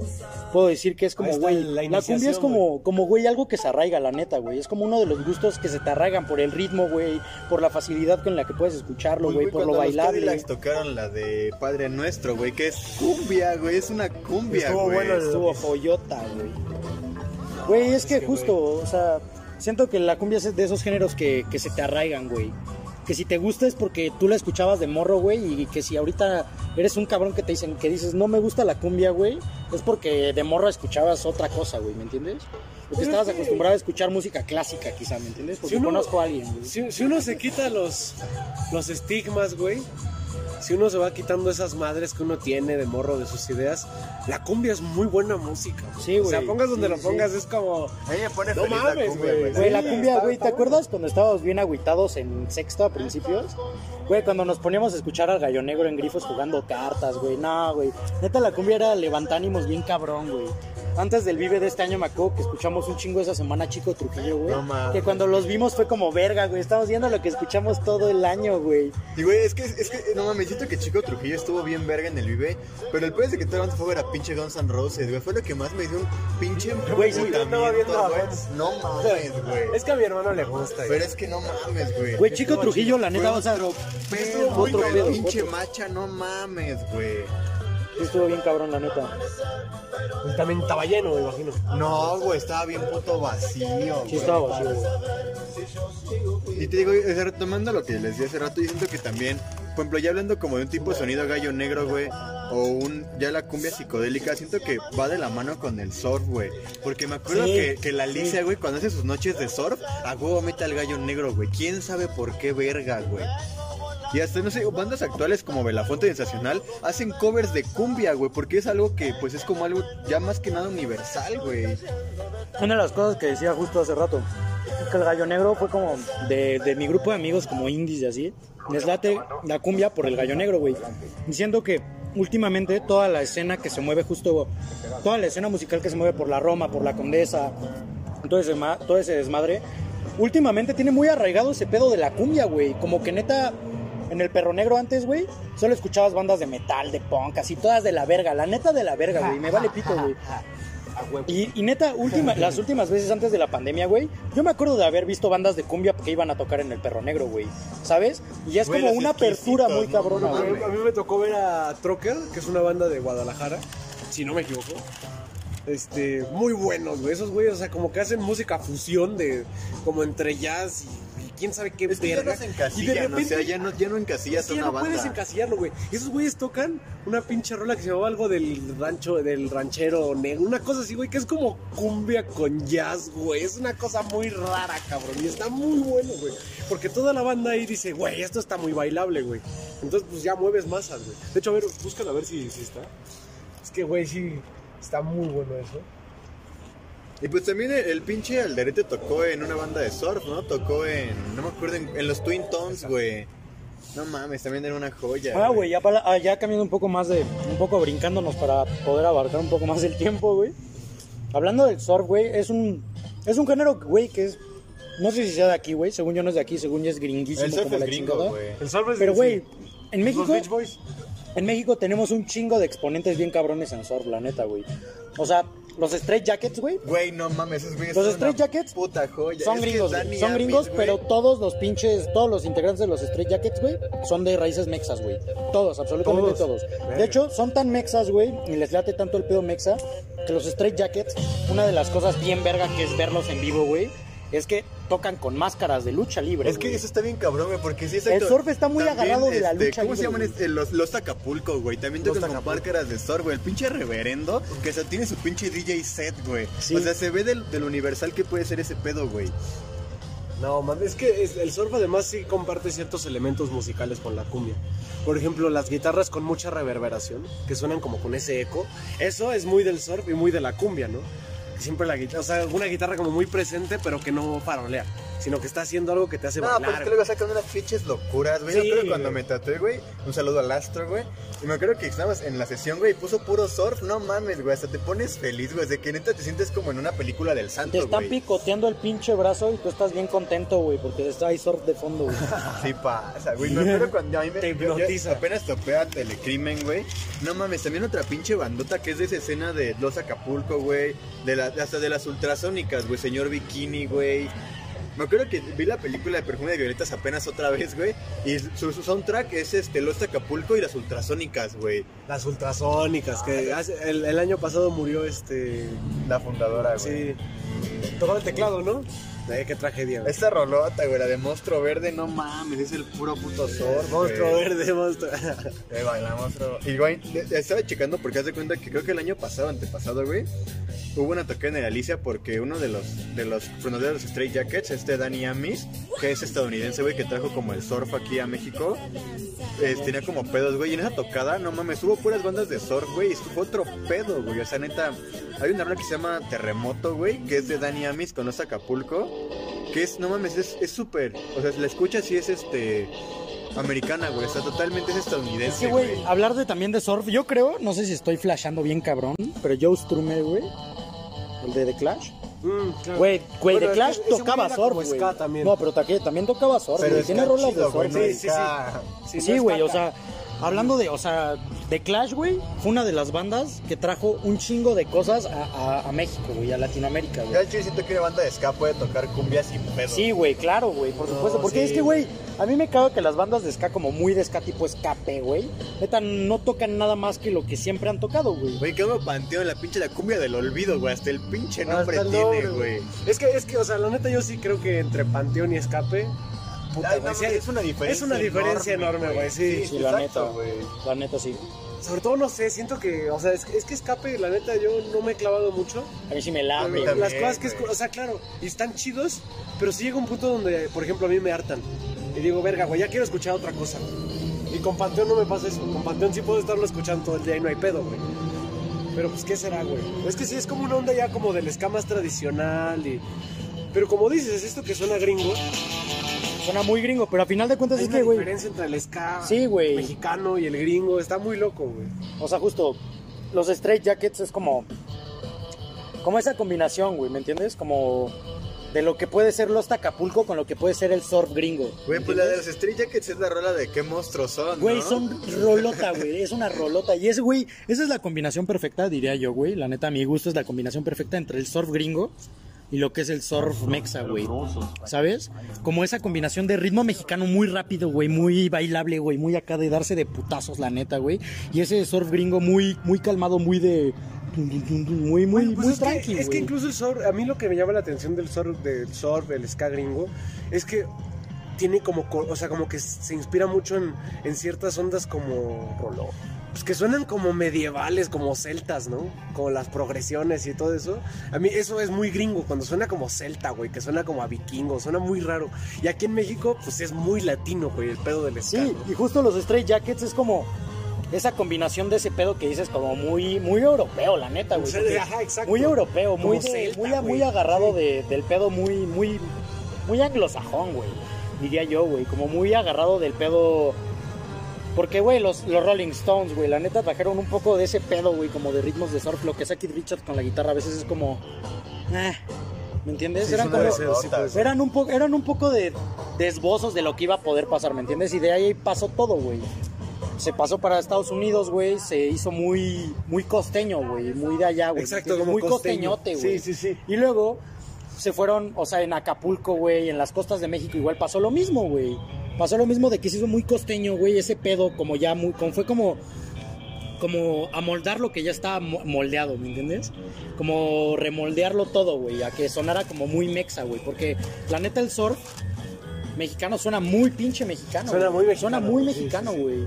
Puedo decir que es como, güey, la la, cumbia es como, como, güey, algo que se arraiga, la neta, güey. Es como uno de los gustos que se te arraigan por el ritmo, güey. Por la facilidad con la que puedes escucharlo, güey. Por lo los bailable. Cadillacs tocaron la de Padre Nuestro, güey, que es cumbia, güey. Es una cumbia, Estuvo bueno Estuvo joyota, güey. Güey, es que que, justo, o sea, siento que la cumbia es de esos géneros que, que se te arraigan, güey. Que si te gusta es porque tú la escuchabas de morro, güey, y que si ahorita eres un cabrón que te dicen, que dices, no me gusta la cumbia, güey, es porque de morro escuchabas otra cosa, güey, ¿me entiendes? Porque estabas que- acostumbrado a escuchar música clásica, quizá, ¿me entiendes? Porque Si uno- conozco a alguien, güey. Si, si uno se quita los, los estigmas, güey. Si uno se va quitando esas madres que uno tiene de morro de sus ideas, la cumbia es muy buena música. Sí, O sea, güey. pongas donde Sí, lo sí. pongas, es como. A mí me pone No mames, güey. Güey, la cumbia, güey, ¿te acuerdas cuando estábamos bien agüitados en sexto a principios? Güey, cuando nos poníamos a escuchar al gallo negro en grifos jugando cartas, güey. No, güey. Neta, la cumbia era levantánimos bien cabrón, güey. Antes del Vive de este año me acuerdo que escuchamos un chingo esa semana Chico Trujillo, güey. No mames. que cuando los vimos fue como verga, güey. Estamos viendo lo que escuchamos todo el año, güey. Y güey, es que, es que, no mames, siento que Chico Trujillo estuvo bien verga en el Vive, pero el peor de que todo el mundo fue a ver a pinche Guns N' Roses, güey, fue lo que más me dio un pinche Güey, sí, andaba viendo a. No mames, güey. Es que a mi hermano le gusta. Pero güey. es que no mames, güey. Güey, Chico Trujillo, la neta, Pedo, estuvo otro pinche otro. macha, no mames, güey. Sí estuvo bien cabrón, la neta. Y También estaba lleno, me imagino. No, güey, estaba bien puto vacío. Sí güey. estaba vacío, güey. Y te digo, sea, retomando lo que les decía hace rato, yo siento que también, por ejemplo, ya hablando como de un tipo de sonido gallo negro, güey, o un, ya la cumbia psicodélica, siento que va de la mano con el surf, güey. Porque me acuerdo Sí, que, que la. Alicia, güey, cuando hace sus noches de surf, a huevo mete al gallo negro, güey. ¿Quién sabe por qué verga, güey? Y hasta, no sé, bandas actuales como Belafonte Sensacional hacen covers de cumbia, güey, porque es algo que, pues, es como algo ya más que nada universal, güey. Una de las cosas que decía justo hace rato, que el gallo negro fue como de, de mi grupo de amigos como indies y así. Les late la cumbia por el gallo negro, güey. Diciendo que últimamente toda la escena que se mueve justo, toda la escena musical que se mueve por la Roma, por la Condesa, todo ese, todo ese desmadre, últimamente tiene muy arraigado ese pedo de la cumbia, güey. Como que neta, en el perro negro antes, güey, solo escuchabas bandas de metal, de punk, así todas de la verga, la neta de la verga, güey. Me vale pito, güey. Y, y neta, última, las últimas veces antes de la pandemia, güey, yo me acuerdo de haber visto bandas de cumbia que iban a tocar en el Perro Negro, güey. ¿Sabes? Y es Güey, como una apertura muy ¿no? cabrona, güey. A mí me tocó ver a Trocker, que es una banda de Guadalajara, si no me equivoco. este, muy buenos, güey. Esos güeyes, o sea, como que hacen música fusión de, como entre jazz y, y quién sabe qué Es que ya no verga. y de o repente, sea, ya no, ya no encasillas es que ya una no puedes banda. encasillarlo, güey. Esos güeyes tocan una pinche rola que se llamaba algo del rancho, del ranchero negro, una cosa así, güey, que es como cumbia con jazz, güey. Es una cosa muy rara, cabrón. Y está muy bueno, güey. Porque toda la banda ahí dice, güey, esto está muy bailable, güey. Entonces, pues ya mueves masas, güey. De hecho, a ver, búscalo a ver si, si está. Es que, güey, sí, está muy bueno eso. Y pues también el, el pinche Alderete tocó en una banda de surf, ¿no? Tocó en, no me acuerdo, en, en los Twin Tones, güey. No mames, también era una joya. Ah, güey, ya, para- ah, ya cambiando un poco más de. Un poco brincándonos para poder abarcar un poco más el tiempo, güey. Hablando del surf, güey, es un. Es un género, güey, que es. No sé si sea de aquí, güey. Según yo no es de aquí, según yo es gringuísimo El surf como es la gringo, chingada. güey. El surf es Pero, sí. güey, en México. Los Beach Boys. En México tenemos un chingo de exponentes bien cabrones en surf, la neta, güey. O sea, los Straight Jackets, güey. Güey, no mames, esos güeyes Los son Straight una Jackets Puta joya. Son Es gringos, güey. Son gringos, pero todos los pinches, todos los integrantes de los Straight Jackets, güey, son de raíces mexas, güey. Todos, absolutamente Todos. todos. De hecho, son tan mexas, güey, y les late tanto el pedo mexa, que los Straight Jackets, una de las cosas bien verga que es verlos en vivo, güey, es que tocan con máscaras de lucha libre. Es que güey. eso está bien cabrón, güey, porque sí es El surf está muy agarrado de la lucha ¿Cómo se libre, llaman? este? Los, los Acapulco, güey. También Los tocan con máscaras de surf, güey. El pinche reverendo, que se tiene su pinche DJ set, güey. Sí. O sea, se ve del, del universal que puede ser ese pedo, güey. No, man, es que es- el surf además sí comparte ciertos elementos musicales con la cumbia. Por ejemplo, las guitarras con mucha reverberación, que suenan como con ese eco. Eso es muy del surf y muy de la cumbia, ¿no? Siempre la guitarra, o sea, una guitarra como muy presente, pero que no farolea, sino que está haciendo algo que te hace No, pero es bailar. que luego sacan unas pinches locuras, güey. Yo Sí, creo que cuando me tatué, güey, un saludo al astro, güey. Y me acuerdo que estábamos en la sesión, güey, y puso puro surf. No mames, güey, hasta te pones feliz, güey. De que neta te sientes como en una película del Te santo, están güey. picoteando el pinche brazo y tú estás bien contento, güey, porque está ahí surf de fondo, güey. <laughs> Sí pasa, güey. Me acuerdo cuando a mí me Te yo- yo hipnotiza. apenas topé a Telecrimen, güey. No mames, también otra pinche bandota que es de esa escena de Los Acapulco, güey. De la, hasta de las ultrasónicas, güey. Señor Bikini, güey. Me acuerdo que vi la película de Perfume de Violetas apenas otra vez, güey. Y su, su soundtrack es este Los Acapulco y las ultrasónicas, güey. Las ultrasónicas, que hace- el, el año pasado murió este... La fundadora, güey. Sí. Tocaba el teclado, ¿no? Eh, qué tragedia. güey. Esta rolota, güey, la de Monstruo Verde, no mames, es el puro puto sol. Monstruo verde, monstruo. Eh, baila, monstruo. Y güey, estaba checando porque haz de cuenta que creo que el año pasado, antepasado, güey, hubo una tocada en el Alicia porque uno de los de los fundadores de los Stray Jackets, este Danny Amis, que es estadounidense, güey, que trajo como el surf aquí a México, eh, tenía como pedos, güey, y en esa tocada, no mames, hubo puras bandas de surf, güey, y fue otro pedo, güey, o sea, neta, hay una rola que se llama Terremoto, güey, que es de Danny Amis con los Acapulco, que es, no mames, es es súper, o sea, si la escuchas y es este... Americana, güey, o sea, totalmente es estadounidense. Es que, güey, hablar de también de surf, yo creo, no sé si estoy flashando bien cabrón, pero Joe Strummer, güey, el de The Clash. Mm, claro. Güey, güey, Bueno, The Clash ese tocaba surf, güey. también. No, pero también tocaba surf, güey. Tiene rolas de. Sí, sí, Sí, Sí, no güey, o sea, hablando de, o sea, The Clash, güey, fue una de las bandas que trajo un chingo de cosas a, a- a México, güey, a Latinoamérica, Ya güey. el chile siento que una banda de ska puede tocar cumbia sin pedo. Sí, güey, claro, güey, por No, supuesto. Porque sí, es que, güey, a mí me cago que las bandas de ska, como muy de ska tipo escape, güey, neta, no tocan nada más que lo que siempre han tocado, güey. Güey, que hago panteón, la pinche la cumbia del olvido, güey. Hasta el pinche nombre tiene, güey. Es que, es que, o sea, la neta yo sí creo que entre Panteón y Escape, puta, Ay, güey, no, sí es una diferencia. es una diferencia enorme, güey, sí. Sí, la neta, güey. La neta, sí. Sobre todo, no sé, siento que, o sea, es, que- es que Escape, la neta, yo no me he clavado mucho. A mí sí me A mí lame, güey. también. Las cosas que, es, o sea, claro, y están chidos, pero sí llega un punto donde, por ejemplo, a mí me hartan. Y digo, verga, güey, ya quiero escuchar otra cosa. Y con Panteón no me pasa eso. Con Panteón sí puedo estarlo escuchando todo el día y no hay pedo, güey. Pero pues, ¿qué será, güey? Es que sí, es como una onda ya como del ska más tradicional y... Pero como dices, esto que suena gringo, Suena muy gringo, pero a final de cuentas hay es una que, güey, diferencia entre el ska Sí, güey. mexicano y el gringo. Está muy loco, güey. O sea, justo, los Straight Jackets es como. Como esa combinación, güey, ¿me entiendes? Como. De lo que puede ser los Acapulco con lo que puede ser el surf gringo. Güey, ¿me pues la de los Street Jackets es la rola de qué monstruos son, Güey, ¿no? son rolota, güey. Es una rolota. Y ese, güey, esa es la combinación perfecta, diría yo, güey. La neta, a mi gusto es la combinación perfecta entre el surf gringo y lo que es el surf mexa, güey. ¿Sabes? Como esa combinación de ritmo mexicano muy rápido, güey, muy bailable, güey, muy acá de darse de putazos, la neta, güey. Y ese surf gringo muy, muy calmado, muy de, muy, muy, Bueno, pues muy es que- Es que incluso el surf, a mí lo que me llama la atención del surf, del surf, el ska gringo, es que tiene como, co- o sea, como que se inspira mucho en, en ciertas ondas como rollo. Pues que suenan como medievales, como celtas, ¿no? Como las progresiones y todo eso. A mí eso es muy gringo, cuando suena como celta, güey, que suena como a vikingo, suena muy raro. Y aquí en México, pues es muy latino, güey, el pedo del ska. Sí, ¿no? y justo los Stray Jackets es como esa combinación de ese pedo que dices como muy muy europeo, la neta, güey. Ajá, exacto. Muy europeo, muy Como de- celta, muy, agarrado de- del pedo muy muy muy anglosajón, güey. Diría yo, güey, como muy agarrado del pedo porque, güey, los, los Rolling Stones, güey, la neta trajeron un poco de ese pedo, güey, como de ritmos de surf. Lo que hace Keith Richards con la guitarra a veces es como... eh, ¿Me entiendes? Sí, Eran es como... Eran un, poco, eran un poco de, de esbozos de lo que iba a poder pasar, ¿me entiendes? Y de ahí pasó todo, güey. Se pasó para Estados Unidos, güey. Se hizo muy, muy costeño, güey. Muy de allá, güey. ¿me Exacto, como muy costeño. costeñote, güey. Sí, sí, sí. Y luego se fueron, o sea, en Acapulco, güey, en las costas de México igual pasó lo mismo, güey. Pasó lo mismo de que se hizo muy costeño, güey, ese pedo como ya muy, como fue como como amoldar lo que ya estaba mo- moldeado, ¿me entiendes? Como remoldearlo todo, güey, a que sonara como muy mexa, güey, porque la neta el surf mexicano suena muy pinche mexicano. Suena güey. muy mexicano, Suena muy mexicano, sí, sí. güey.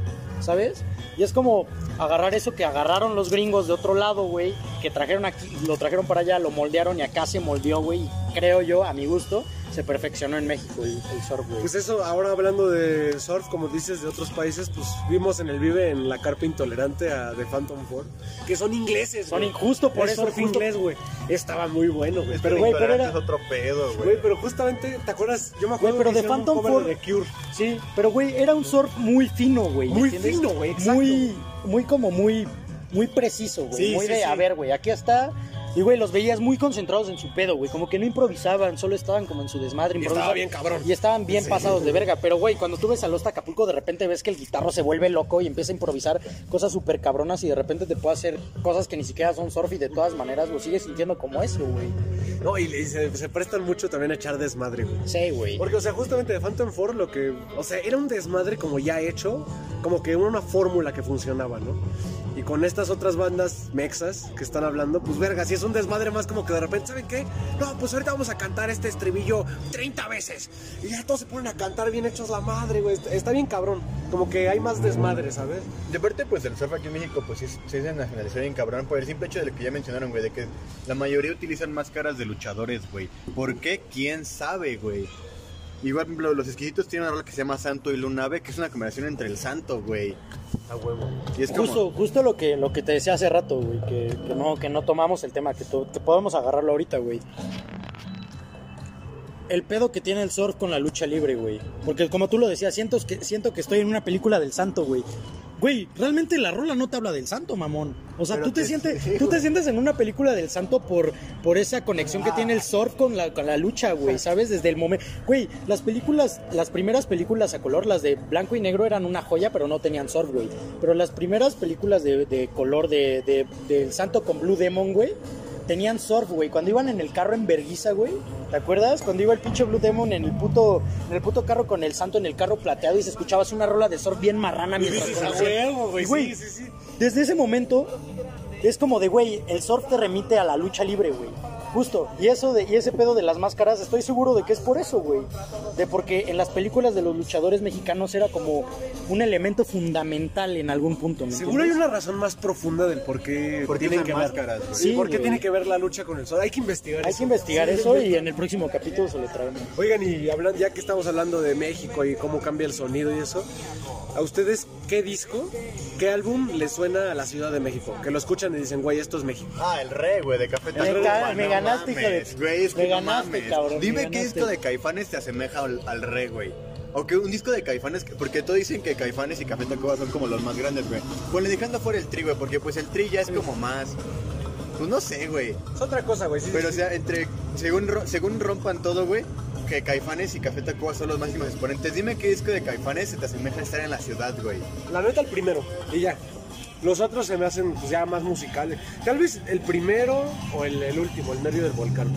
¿Sabes? Y es como agarrar eso que agarraron los gringos de otro lado, güey, que trajeron aquí, lo trajeron para allá, lo moldearon y acá se moldeó, güey. Creo yo, a mi gusto, se perfeccionó en México el, el surf, güey. Pues eso, ahora hablando de surf, como dices, de otros países, pues vimos en el Vive en la carpa intolerante a The Phantom Four, que son ingleses, Son güey. injusto por Es eso, surf justo- inglés, güey. Estaba muy bueno, güey. Es Pero, güey, pero intolerante era- es otro pedo, güey. güey, pero justamente, ¿te acuerdas? Yo me acuerdo Güey, pero que The un Phantom cover Four- de The Cure. Sí, pero güey, era un surf muy fino, güey. ¿me Muy entiendes? fino, güey, exacto. Muy, muy como muy, muy preciso, güey. Sí, muy sí, de, sí. a ver, güey, aquí está. Y güey, los veías muy concentrados en su pedo, güey. Como que no improvisaban, solo estaban como en su desmadre. Y estaba bien cabrón. Y estaban bien pasados de verga. Pero güey, cuando tú ves a Lost Acapulco, de repente ves que el guitarro se vuelve loco y empieza a improvisar cosas súper cabronas y de repente te puede hacer cosas que ni siquiera son surf y de todas maneras lo sigues sintiendo como eso, güey. No, y, y se, se prestan mucho también a echar desmadre, güey. Sí, güey. Porque, o sea, justamente de Phantom Four lo que... O sea, era un desmadre como ya hecho, como que una fórmula que funcionaba, ¿no? Y con estas otras bandas mexas que están hablando, pues verga, si es un desmadre más como que de repente, ¿saben qué? No, pues ahorita vamos a cantar este estribillo 30 veces. Y ya todos se ponen a cantar bien hechos la madre, güey. Está, bien cabrón. Como que hay más desmadre, ¿sabes? De parte, pues el surf aquí en México, pues sí, sí se nacionalizó bien cabrón por el simple hecho de lo que ya mencionaron, güey, de que la mayoría utilizan máscaras de luchadores, güey. ¿Por qué? ¿Quién sabe, güey? Igual, por ejemplo, los exquisitos tienen una rola que se llama Santo y Lunave, que es una combinación entre el santo, güey. A huevo. Y es como... Justo, justo lo que, lo que te decía hace rato, güey, que, que no, que no tomamos el tema, que, to- que podemos agarrarlo ahorita, güey. El pedo que tiene el surf con la lucha libre, güey. Porque como tú lo decías, siento que, siento que estoy en una película del santo, güey. Güey, realmente la rola no te habla del santo, mamón. O sea, Pero tú te, te- sientes, <laughs> sí, tú te sientes en una película del santo por, por esa conexión que tiene el surf con la, con la lucha, güey, ¿sabes? Desde el momento... Güey, las películas, las primeras películas a color, las de blanco y negro eran una joya, pero no tenían surf, güey. Pero las primeras películas de, de color de, de- del santo con Blue Demon, güey, tenían surf, güey. Cuando iban en el carro en Berguisa, güey. ¿Te acuerdas? Cuando iba el pinche Blue Demon en el puto, en el puto carro con el santo en el carro plateado y se escuchaba así una rola de surf bien marrana mientras güey, sí, sí, sí. Desde ese momento es como de, güey, el surf te remite a la lucha libre, güey. Justo. Y eso de, y ese pedo de las máscaras, estoy seguro de que es por eso, güey. De porque en las películas de los luchadores mexicanos era como un elemento fundamental en algún punto. ¿me Seguro hay entiendes? una razón más profunda del por qué ¿Por qué tienen que ver máscaras, güey? Sí, ¿por qué güey. tiene que ver la lucha con el sol? Hay que investigar Hay eso. que investigar Sí, eso y en el próximo capítulo se lo traemos. Oigan, y hablando, ya que estamos hablando de México y cómo cambia el sonido y eso, ¿a ustedes qué disco, qué álbum les suena a la Ciudad de México? Que lo escuchan y dicen, güey, esto es México. Ah, el re, güey, de Café Me Tacuba, me ganaste, mames, Güey, es que me no ganaste, mames. cabrón, Dime qué disco de Caifanes te asemeja al, al re, güey. O que un disco de Caifanes, que- porque todos dicen que Caifanes y Café Tacuba son como los más grandes, güey. Pues dejando fuera el tri, güey, porque pues el tri ya es como más... Pues no sé, güey. Es otra cosa, güey. sí, Pero o sea, entre... Según, según rompan todo, güey, que Caifanes y Café Tacuba son los máximos exponentes. Dime qué disco de Caifanes se te asemeja a estar en la ciudad, güey. La neta, el primero, y ya. Los otros se me hacen pues, ya más musicales. Tal vez el primero o el, el último, el nervio del volcán.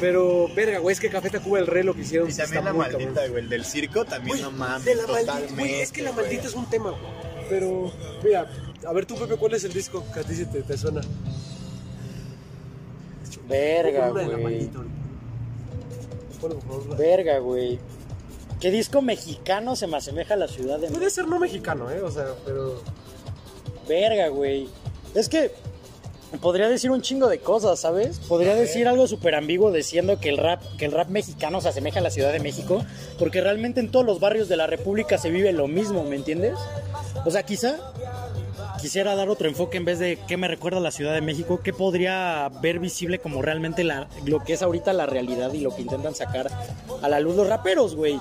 Pero, verga, güey, es que Café Tacuba el Rey lo que hicieron Y sí también está la muy maldita, cabrón. güey, el del circo también, no mames, de la maldita, güey, es que la güey. maldita es un tema, güey. Pero, mira, a ver tú, Pepe, ¿cuál es el disco que a ti te, te suena? Verga, güey. Verga, güey. ¿Qué disco mexicano se me asemeja a la ciudad de Puede ser no mexicano, ¿eh? O sea, pero. Verga, güey. Es que podría decir un chingo de cosas, ¿sabes? Podría decir algo súper ambiguo diciendo que el rap, que el rap mexicano se asemeja a la Ciudad de México, porque realmente en todos los barrios de la República se vive lo mismo, ¿me entiendes? O sea, quizá quisiera dar otro enfoque en vez de qué me recuerda a la Ciudad de México, qué podría ver visible como realmente la, lo que es ahorita la realidad y lo que intentan sacar a la luz los raperos, güey.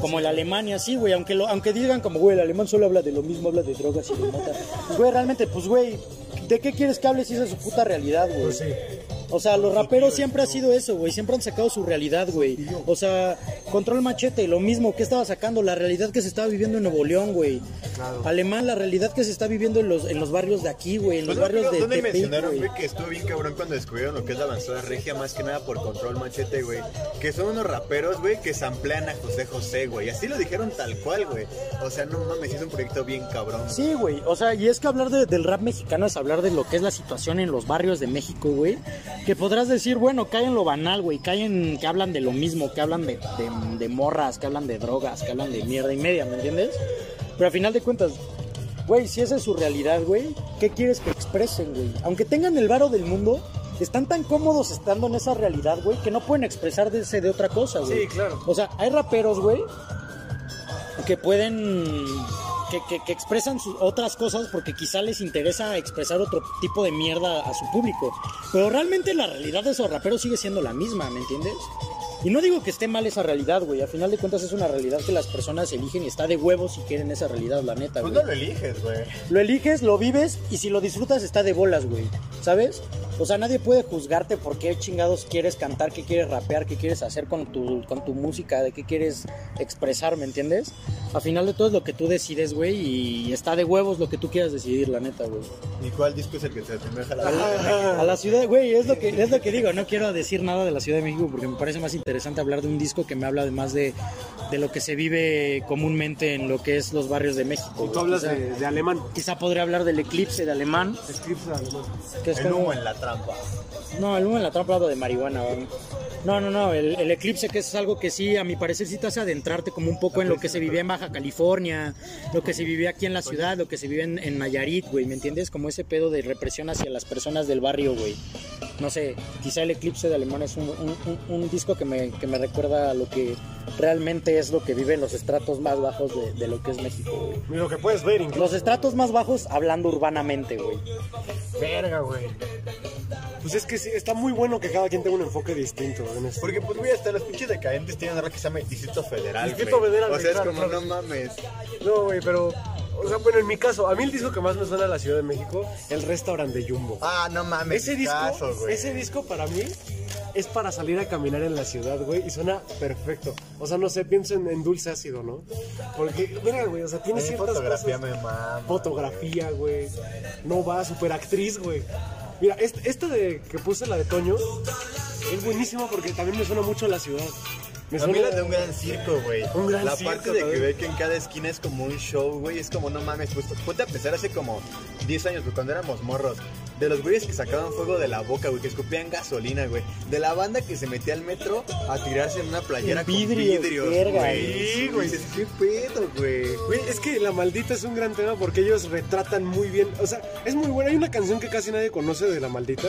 Como el alemán y así, güey. Aunque, aunque digan como, güey, el alemán solo habla de lo mismo, habla de drogas y de mota. Pues, güey, realmente, pues, güey, ¿de qué quieres que hable si esa es su puta realidad, güey? Pues sí. O sea, los raperos siempre ha sido eso, güey. Siempre han sacado su realidad, güey. O sea, Control Machete, lo mismo. ¿Qué estaba sacando? La realidad que se estaba viviendo en Nuevo León, güey. Claro. Alemán, la realidad que se está viviendo en los, en los barrios de aquí, güey. En los barrios de ¿Dónde Tepic, mencionaron, güey, que estuvo bien cabrón cuando descubrieron lo que es la avanzada regia, más que nada por control machete, güey? Que son unos raperos, güey, que samplean a José José, güey. Así lo dijeron tal cual, güey. O sea, no mames, es un proyecto bien cabrón. Sí, güey. O sea, y es que hablar de- del rap mexicano es hablar de lo que es la situación en los barrios de México, güey. Que podrás decir, bueno, cae en lo banal, güey. Caen que hablan de lo mismo, que hablan de, de- de morras, que hablan de drogas, que hablan de mierda y media, ¿me entiendes? Pero a final de cuentas, güey, si esa es su realidad, güey, ¿qué quieres que expresen, güey? Aunque tengan el varo del mundo, están tan cómodos estando en esa realidad, güey, que no pueden expresarse de otra cosa, güey. Sí, claro. O sea, hay raperos, güey, que pueden que, expresan otras cosas porque quizá les interesa expresar otro tipo de mierda a su público. Pero realmente la realidad de esos raperos sigue siendo la misma, ¿me entiendes? Y no digo que esté mal esa realidad, güey. A final de cuentas es una realidad que las personas eligen y está de huevos si quieren esa realidad, la neta, Pues güey. no lo eliges, güey. Lo eliges, lo vives y si lo disfrutas está de bolas, güey. ¿Sabes? O sea, nadie puede juzgarte por qué chingados quieres cantar, qué quieres rapear, qué quieres hacer con tu, con tu música, de qué quieres expresar, ¿me entiendes? A final de todo es lo que tú decides, güey, y está de huevos lo que tú quieras decidir, la neta, güey. ¿Y cuál disco es el que te asemeja a la A la ciudad, güey, es lo que es lo que digo, no quiero decir nada de la Ciudad de México porque me parece más interesante hablar de un disco que me habla además de, de lo que se vive comúnmente en lo que es los barrios de México. Y tú hablas Quizá- de, de alemán. Quizá podría hablar del eclipse de alemán, Scripts de alemán. que es El como... humo en la trampa. No, el humo en la trampa habla de marihuana. güey. No, no, no, el, el eclipse que es algo que sí, a mi parecer sí te hace adentrarte como un poco en lo que se vivía en Baja California, lo que se vivía aquí en la ciudad, lo que se vive en, en Nayarit, güey, ¿me entiendes? Como ese pedo de represión hacia las personas del barrio, güey. No sé, quizá el eclipse de alemán es un, un- un- un disco que me, que me recuerda a lo que realmente es lo que viven los estratos más bajos de, de lo que es México, güey. Y lo que puedes ver incluso. Los estratos más bajos hablando urbanamente, güey. Verga, güey. Pues es que sí, está muy bueno que cada quien tenga un enfoque distinto en esto. Porque, pues, güey, hasta los pinches decadentes tienen algo que se llama el Distrito Federal. Distrito güey. Federal, O sea, es como, no mames. No, güey, pero. O sea, bueno, en mi caso, a mí el disco que más me suena a la Ciudad de México, el restaurante de Jumbo. Ah, no mames. ese disco, caso, güey. ese disco para mí es para salir a caminar en la ciudad, güey, y suena perfecto. O sea, no sé, pienso en, en dulce ácido, ¿no? Porque, mira, güey, o sea, tiene ciertas fotografía cosas. me mama. Fotografía, güey. No va, super actriz, güey. Mira, este- esta de que puse la de Toño es buenísima porque también me suena mucho a la ciudad. Me A mí suena la de un gran circo, güey. Un gran La circo parte de que ve que en cada esquina es como un show, güey. Es como, no mames, pues ponte a pensar hace como 10 años, cuando éramos morros. De los güeyes que sacaban fuego de la boca, güey, que escupían gasolina, güey. De la banda que se metía al metro a tirarse en una playera En con vidrios, vidrios, verga, güey. Sí, güey. Dices, ¿qué pedo, güey? Güey, es que La Maldita es un gran tema porque ellos retratan muy bien. O sea, es muy buena. Hay una canción que casi nadie conoce de La Maldita,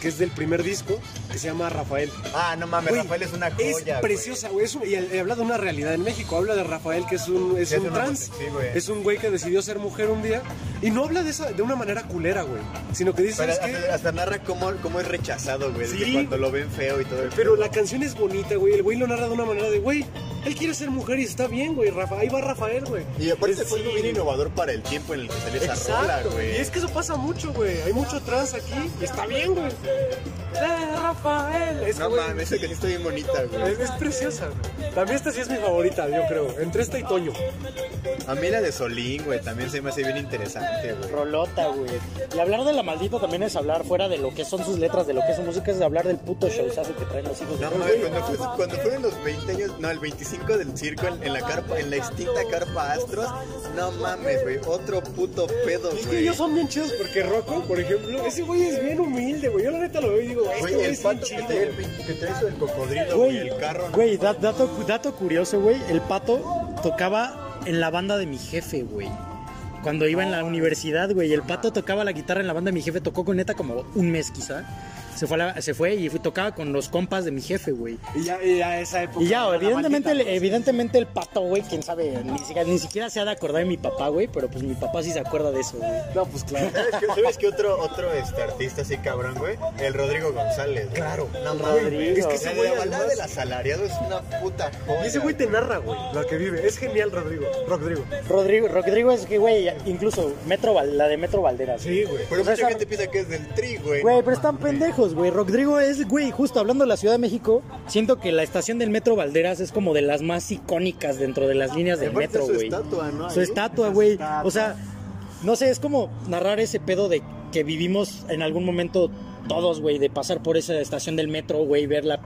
que es del primer disco, que se llama Rafael. Ah, no mames, Güey, Rafael es una Es joya, güey. preciosa, güey. Es y habla de una realidad en México. Habla de Rafael, que es un, es es un trans. sí, es un güey que decidió ser mujer un día. Y no habla de esa de una manera culera, güey. Sino que dice, Pero "¿Sabes qué? hasta, narra cómo, cómo es rechazado, güey. cuando lo ven feo y todo el Pero la canción es bonita, güey. El güey lo narra de una manera de, güey, él quiere ser mujer y está bien, güey. Rafa, ahí va Rafael, güey. Y aparte Es- fue algo sí. bien innovador para el tiempo en el que salió esa rola, Exacto, güey. y es que eso pasa mucho, güey. Hay mucho trans aquí y está bien, güey. ¡Eh, Rafael! Es, No mames, esa canción está bien bonita, güey. es, es preciosa, güey. También esta sí es mi favorita, yo creo. Entre esta y Toño. A mí la de Solín, güey, también se me hace bien interesante, güey. Rolota, güey. Y hablar de la maldita también es hablar fuera de lo que son sus letras, de lo que es su música, es hablar del puto showzazo que traen los hijos de No Dios, mames, cuando, fue- cuando fueron los 20 años, no, el 25 25 del circo en, en la carpa, en la extinta carpa Astros. No mames, güey. Otro puto pedo, Es que güey. ellos son bien chidos porque Rocco, por ejemplo, ese güey es bien humilde, güey. Yo la neta lo veo y digo, este Güey, güey el es bien pato que chido. trae, el, que trae eso del cocodrilo, güey, Güey, el carro. güey, da- dato, dato curioso, güey. El pato tocaba en la banda de mi jefe, güey. Cuando iba en la universidad, güey, el pato tocaba la guitarra en la banda de mi jefe, tocó con neta como un mes quizá. Se fue, a la- se fue y fue- tocaba con los compas de mi jefe, güey. Y ya, y ya esa época. Y ya, evidentemente, el, evidentemente el pato, güey, quién sabe, ni siquiera, ni siquiera se ha de acordar de mi papá, güey, pero pues mi papá sí se acuerda de eso, güey. No, pues claro. <laughs> ¿Sabes qué, ¿Sabes qué otro, otro este, artista así cabrón, güey? El Rodrigo González. güey. Claro, No mames. Es que ese güey, güey, la balada además- del asalariado es una puta joya. Y ese güey te narra, güey, lo que vive. Es genial, Rodrigo. Rodrigo. Rodrigo, Rodrigo es que, güey, incluso Metro, la de Metro Valderas. Sí, güey. Pero O sea, mucha esa- gente piensa que es del tri, güey. Güey, pero están mames. Güey. Rodrigo es, güey, justo hablando de la Ciudad de México, siento que la estación del Metro Valderas es como de las más icónicas dentro de las líneas del metro, su güey. estatua, ¿no? Su estatua, güey. O sea, no sé, es como narrar ese pedo de que vivimos en algún momento todos, güey, de pasar por esa estación del metro, güey, verla.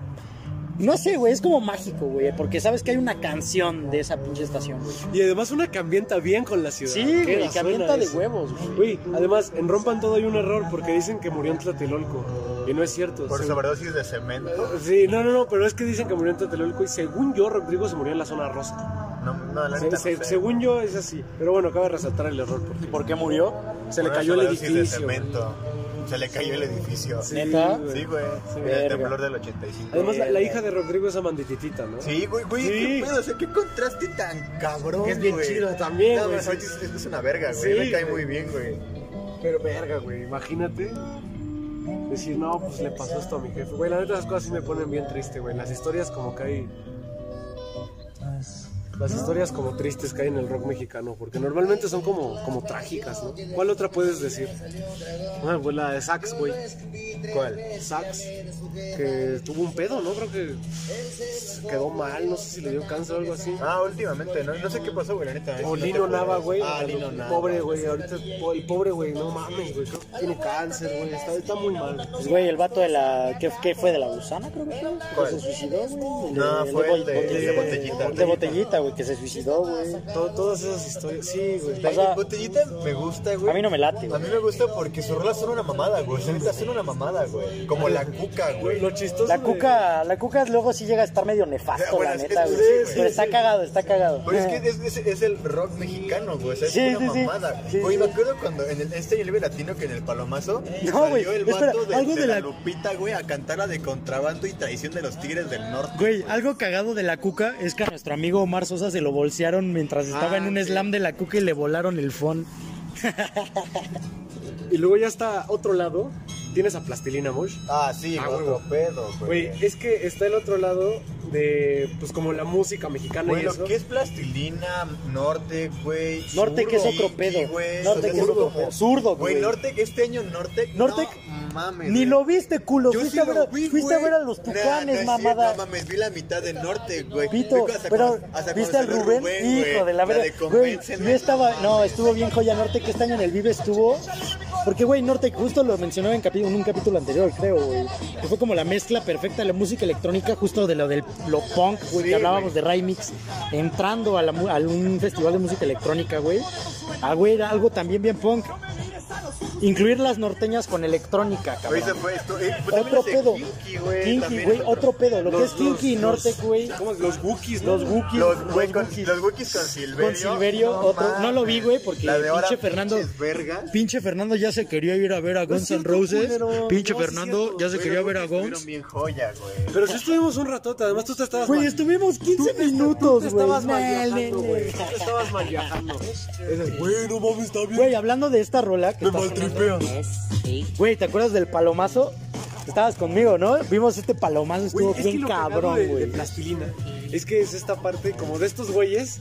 No sé, güey, es como mágico, güey, porque sabes que hay una canción de esa pinche estación, güey. Y además una que ambienta bien con la ciudad. Sí, güey, que de eso. huevos, güey. Además, en Rompan Todo hay un error porque dicen que murió en Tlatelolco. Y no es cierto. Por Se- sobredosis de cemento. Sí, no, no, no, pero es que dicen que murió en Tlatelolco y según yo, Rodrigo se murió en la zona rosa. No, no, la Se- no según yo es así. Pero bueno, acaba de resaltar el error porque ¿Por qué murió? se le cayó el edificio. De cemento. Se le cayó el edificio. Sí, ¿Neta? güey. Sí, güey. Sí, el temblor del 85. Además, la, la hija de Rodrigo es amandititita, ¿no? Sí, güey, güey, Sí. qué pedo, o sea, qué contraste tan cabrón, Es bien güey. chido también, No, güey. ahorita es, una verga, güey, Sí, me cae muy bien, güey. Pero verga, güey, imagínate decir, no, pues le pasó esto a mi jefe. Güey, la neta, esas cosas sí me ponen bien triste, güey. Las historias como que hay... Las historias como tristes que hay en el rock mexicano, porque normalmente son como, como trágicas, ¿no? ¿Cuál otra puedes decir? Bueno, pues la de Sax, güey. ¿Cuál? Sax, que tuvo un pedo, ¿no? Creo que quedó mal, no sé si le dio cáncer o algo así. Ah, últimamente, ¿no? No sé qué pasó, güey, la neta. O Lino. Nava, güey. Ah, Lino Nava. Pobre, güey. Ahorita el pobre, güey. No mames, güey. Creo que tiene cáncer, güey. Está, está muy mal. Pues, güey, el vato de la. ¿Qué, qué fue? ¿De la gusana, creo que fue? ¿Cuál? Se suicidó, güey. No, fue el de- el de Botellita. el de botellita, güey, que se suicidó, güey. To- todas esas historias. Sí, güey. La O sea, botellita me gusta, güey. A mí no me late, A güey. mí me gusta porque sus rolas son una mamada, güey. Neta son una mamada, güey. Como la cuca, güey. Lo chistoso. La de- cuca, la cuca luego sí llega a estar medio nefasto, Bueno, la es que neta, güey. sí, Pero sí, está sí. cagado, está cagado. Pero es que es, es- es el rock mexicano, güey. O sea, es Sí, una sí, mamada. Sí, Oye, sí. me acuerdo cuando en el, este Libre Latino que en el Palomazo <laughs> No, salió güey, el espera, vato de, algo de de la la- Lupita, güey, a cantar la de contrabando y traición de los Tigres del Norte. Güey, algo cagado de la cuca es que a nuestro amigo Omar Sosa se lo bolsearon mientras estaba Ah, en un sí. slam de la cuca y le volaron el phone. Y luego ya está otro lado. Tienes a Plastilina Mosh. Ah, sí, Ah, otro güey. pedo, güey. Güey, es que está el otro lado de, pues como la música mexicana Güey, y eso. que es plastilina, norte, güey. Norte, que es otro pedo. güey. Norte, que es zurdo, otro pedo. güey. Zurdo, Güey, güey. Norte, este año Norte. Nortec, No mames. Ni lo viste, culo. Yo fuiste sí a ver, lo a- vi, fuiste a güey. ver a los Nah, tucanes, no es cierto, mamada. No mames, vi la mitad del norte, güey. Pito, hasta pero hasta ¿viste al Rubén? güey. Hijo de la verga. de Güey, yo estaba, no no, estuvo bien Joya Norte que este año en el Vive estuvo. Porque, güey, Norte justo lo mencionó en, en un capítulo anterior, creo, güey. Que fue como la mezcla perfecta de la música electrónica, justo de lo del lo punk, güey, Sí, que hablábamos de Remix, entrando a, la, a un festival de música electrónica, güey. Ah, güey, era algo también bien punk. Incluir las norteñas con electrónica, cabrón. se fue esto. Eh, pues Otro pedo. Kinky, güey. Otro pedo. Lo que Los- es Kinky y los- Nortec, los- Wookiees, ¿no? Los Wookiees. Los, güey, con, los Wookiees con Silverio. Con Silverio, otro- no lo vi, güey, porque La de ahora, pinche Fernando-. Pinche Fernando ya se quería ir a ver a Guns N' Roses. culero. Pinche No, Fernando ya se Güey, quería ver a Guns. estuvieron bien joya, güey. Pero si estuvimos un ratote, además tú te estabas Güey, mal- estuvimos 15 tú te- tú minutos, güey. estabas mal viajando, güey. estabas mal viajando. Ese, Güey, no mames, está bien. Güey, hablando de esta rola que Me está Güey, ¿te acuerdas del palomazo? Estabas conmigo, ¿no? Vimos este palomazo, estuvo Güey, es que bien lo cagado cabrón, de, de güey. plastilina es que es esta parte como de estos güeyes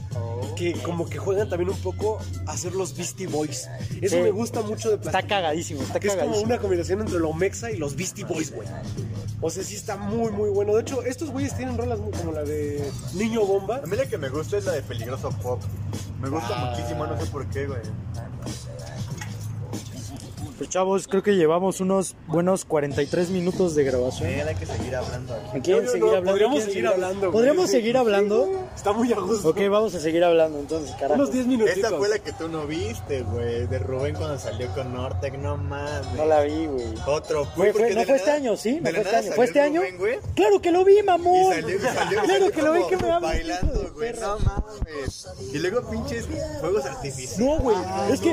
que como que juegan también un poco a ser los Beastie Boys. Eso Sí. me gusta mucho de Está plastilina. cagadísimo, está que es como cagadísimo. una combinación entre lo mexa y los Beastie Boys, güey. O sea, sí está muy, muy bueno. De hecho, estos güeyes tienen rolas muy- como la de Niño Bomba. A mí la que me gusta es la de Peligroso Pop. Me gusta muchísimo, no sé por qué, güey. Pues chavos, creo que llevamos unos buenos 43 minutos de grabación. Eh, hay que seguir hablando aquí. ¿Quieren No, seguir no, hablando? podríamos ¿Quieren seguir hablando, güey. ¿Podríamos seguir hablando? Está muy a gusto. Ok, vamos a seguir hablando entonces, carajo. Unos 10 minutitos. Esa fue la que tú no viste, güey. De Rubén cuando salió con Nortec, no mames. No la vi, güey. Otro, Fue- fue- porque no fue este año, ¿sí? No fue este año. ¿Fue este año? Rubén, Claro que lo vi, Y mamón. salió, y <laughs> salió, Claro que lo vi que me hablas. Bailando, <laughs> güey. No mames. Y luego pinches fuegos artificiales. No, güey, es que-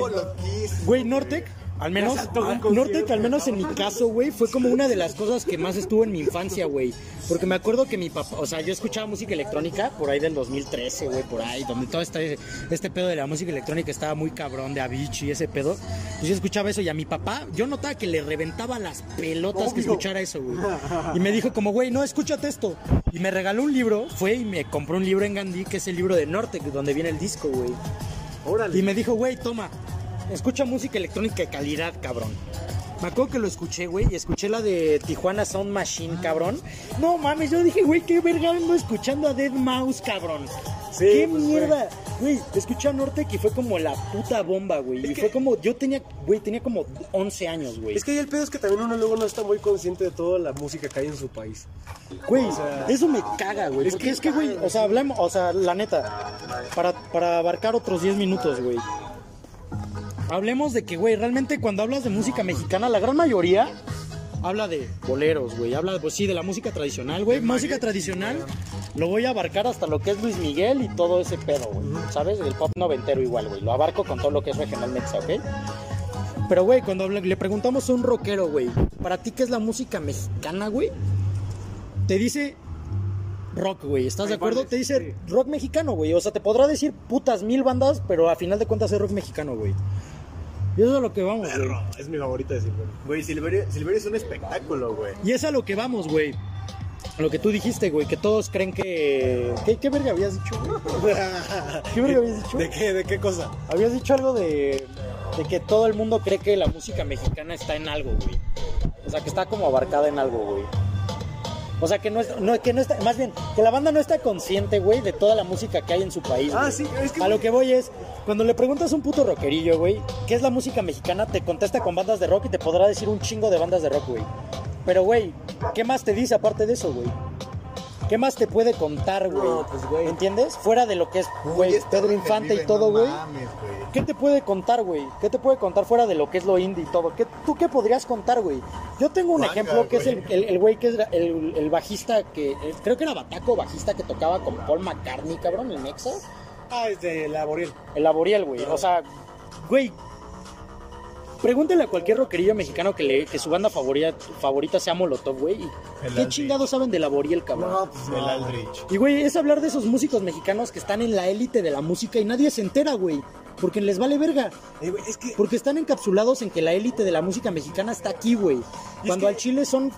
Güey, Nortec, al menos, concierto. Nortec, al menos en mi caso, güey, fue como una de las cosas que más estuvo en mi infancia, güey. Porque me acuerdo que mi papá, o sea, yo escuchaba música electrónica por ahí del 2013, güey, por ahí, donde todo este, este pedo de la música electrónica estaba muy cabrón, de Avicii y ese pedo. Pues yo escuchaba eso y a mi papá, yo notaba que le reventaba las pelotas que escuchara eso, güey. Y me dijo como, güey, no, escúchate esto. Y me regaló un libro, fue y me compró un libro en Gandhi, que es el libro de Nortec, donde viene el disco, güey. Órale. Y me dijo, güey, toma, escucha música electrónica de calidad, cabrón. Me acuerdo que lo escuché, güey, y escuché la de Tijuana Sound Machine, cabrón. No mames, yo dije, güey, qué verga ando escuchando a Dead Mouse, cabrón. Sí, qué pues, mierda. Güey, escuché a Nortec y fue como la puta bomba, güey. Y fue como, yo tenía, güey, tenía como 11 años, güey. Es que el pedo es que también uno luego no está muy consciente de toda la música que hay en su país. Güey, sea, eso me caga, güey. es que es que, güey, o sea, hablamos, o sea, la neta, para, para abarcar otros 10 minutos, güey. Hablemos de que, güey, realmente cuando hablas de música mexicana, la gran mayoría habla de boleros, güey. Habla, pues sí, de la música tradicional, güey. Música tradicional, lo voy a abarcar hasta lo que es Luis Miguel y todo ese pedo, güey. ¿Sabes? El pop noventero igual, güey. Lo abarco con todo lo que es regional mexa, ¿ok? Pero, güey, cuando le preguntamos a un rockero, güey, ¿para ti qué es la música mexicana, güey? Te dice rock, güey. ¿Estás de acuerdo? Te dice rock mexicano, güey. O sea, te podrá decir putas mil bandas, pero a final de cuentas es rock mexicano, güey. Y eso es a lo que vamos, güey. Es mi favorita de Silverio. Güey, Silverio, Silverio es un espectáculo, güey. Y es a lo que vamos, güey. A lo que tú dijiste, güey, que todos creen que... ¿Qué, qué verga habías dicho, güey? <laughs> ¿Qué verga habías dicho? ¿De qué? ¿De qué cosa? Habías dicho algo de, de que todo el mundo cree que la música mexicana está en algo, güey. O sea, que está como abarcada en algo, güey. O sea, que no, es, no, que no está, más bien, que la banda no está consciente, güey, de toda la música que hay en su país. Ah, sí, es que- A lo que voy es, cuando le preguntas a un puto rockerillo, güey, ¿qué es la música mexicana? Te contesta con bandas de rock y te podrá decir un chingo de bandas de rock, güey. Pero, güey, ¿qué más te dice aparte de eso, güey? ¿Qué más te puede contar, güey? No, pues, güey. ¿Entiendes? Fuera de lo que es, güey, este Pedro Infante vive, y todo, no güey. mames, güey. ¿Qué te puede contar, güey? ¿Qué te puede contar fuera de lo que es lo indie y todo? ¿Qué, ¿Tú qué podrías contar, güey? Yo tengo un ejemplo que es el, güey. el, el güey que es el, el bajista que... creo que era Bataco, bajista que tocaba con Paul McCartney, cabrón, el Nexa. Ah, es de la Boriel. El Laboriel, güey. O sea, güey... Pregúntale a cualquier rockerillo mexicano que, le, que su banda favorita, favorita sea Molotov, güey. ¿Qué Aldrich. chingados saben de Laboriel, cabrón? pues el Aldrich. Y, güey, es hablar de esos músicos mexicanos que están en la élite de la música y nadie se entera, güey. Porque les vale verga. Eh, güey, es que Porque están encapsulados en que la élite de la música mexicana está aquí, güey. Cuando que- al Chile son,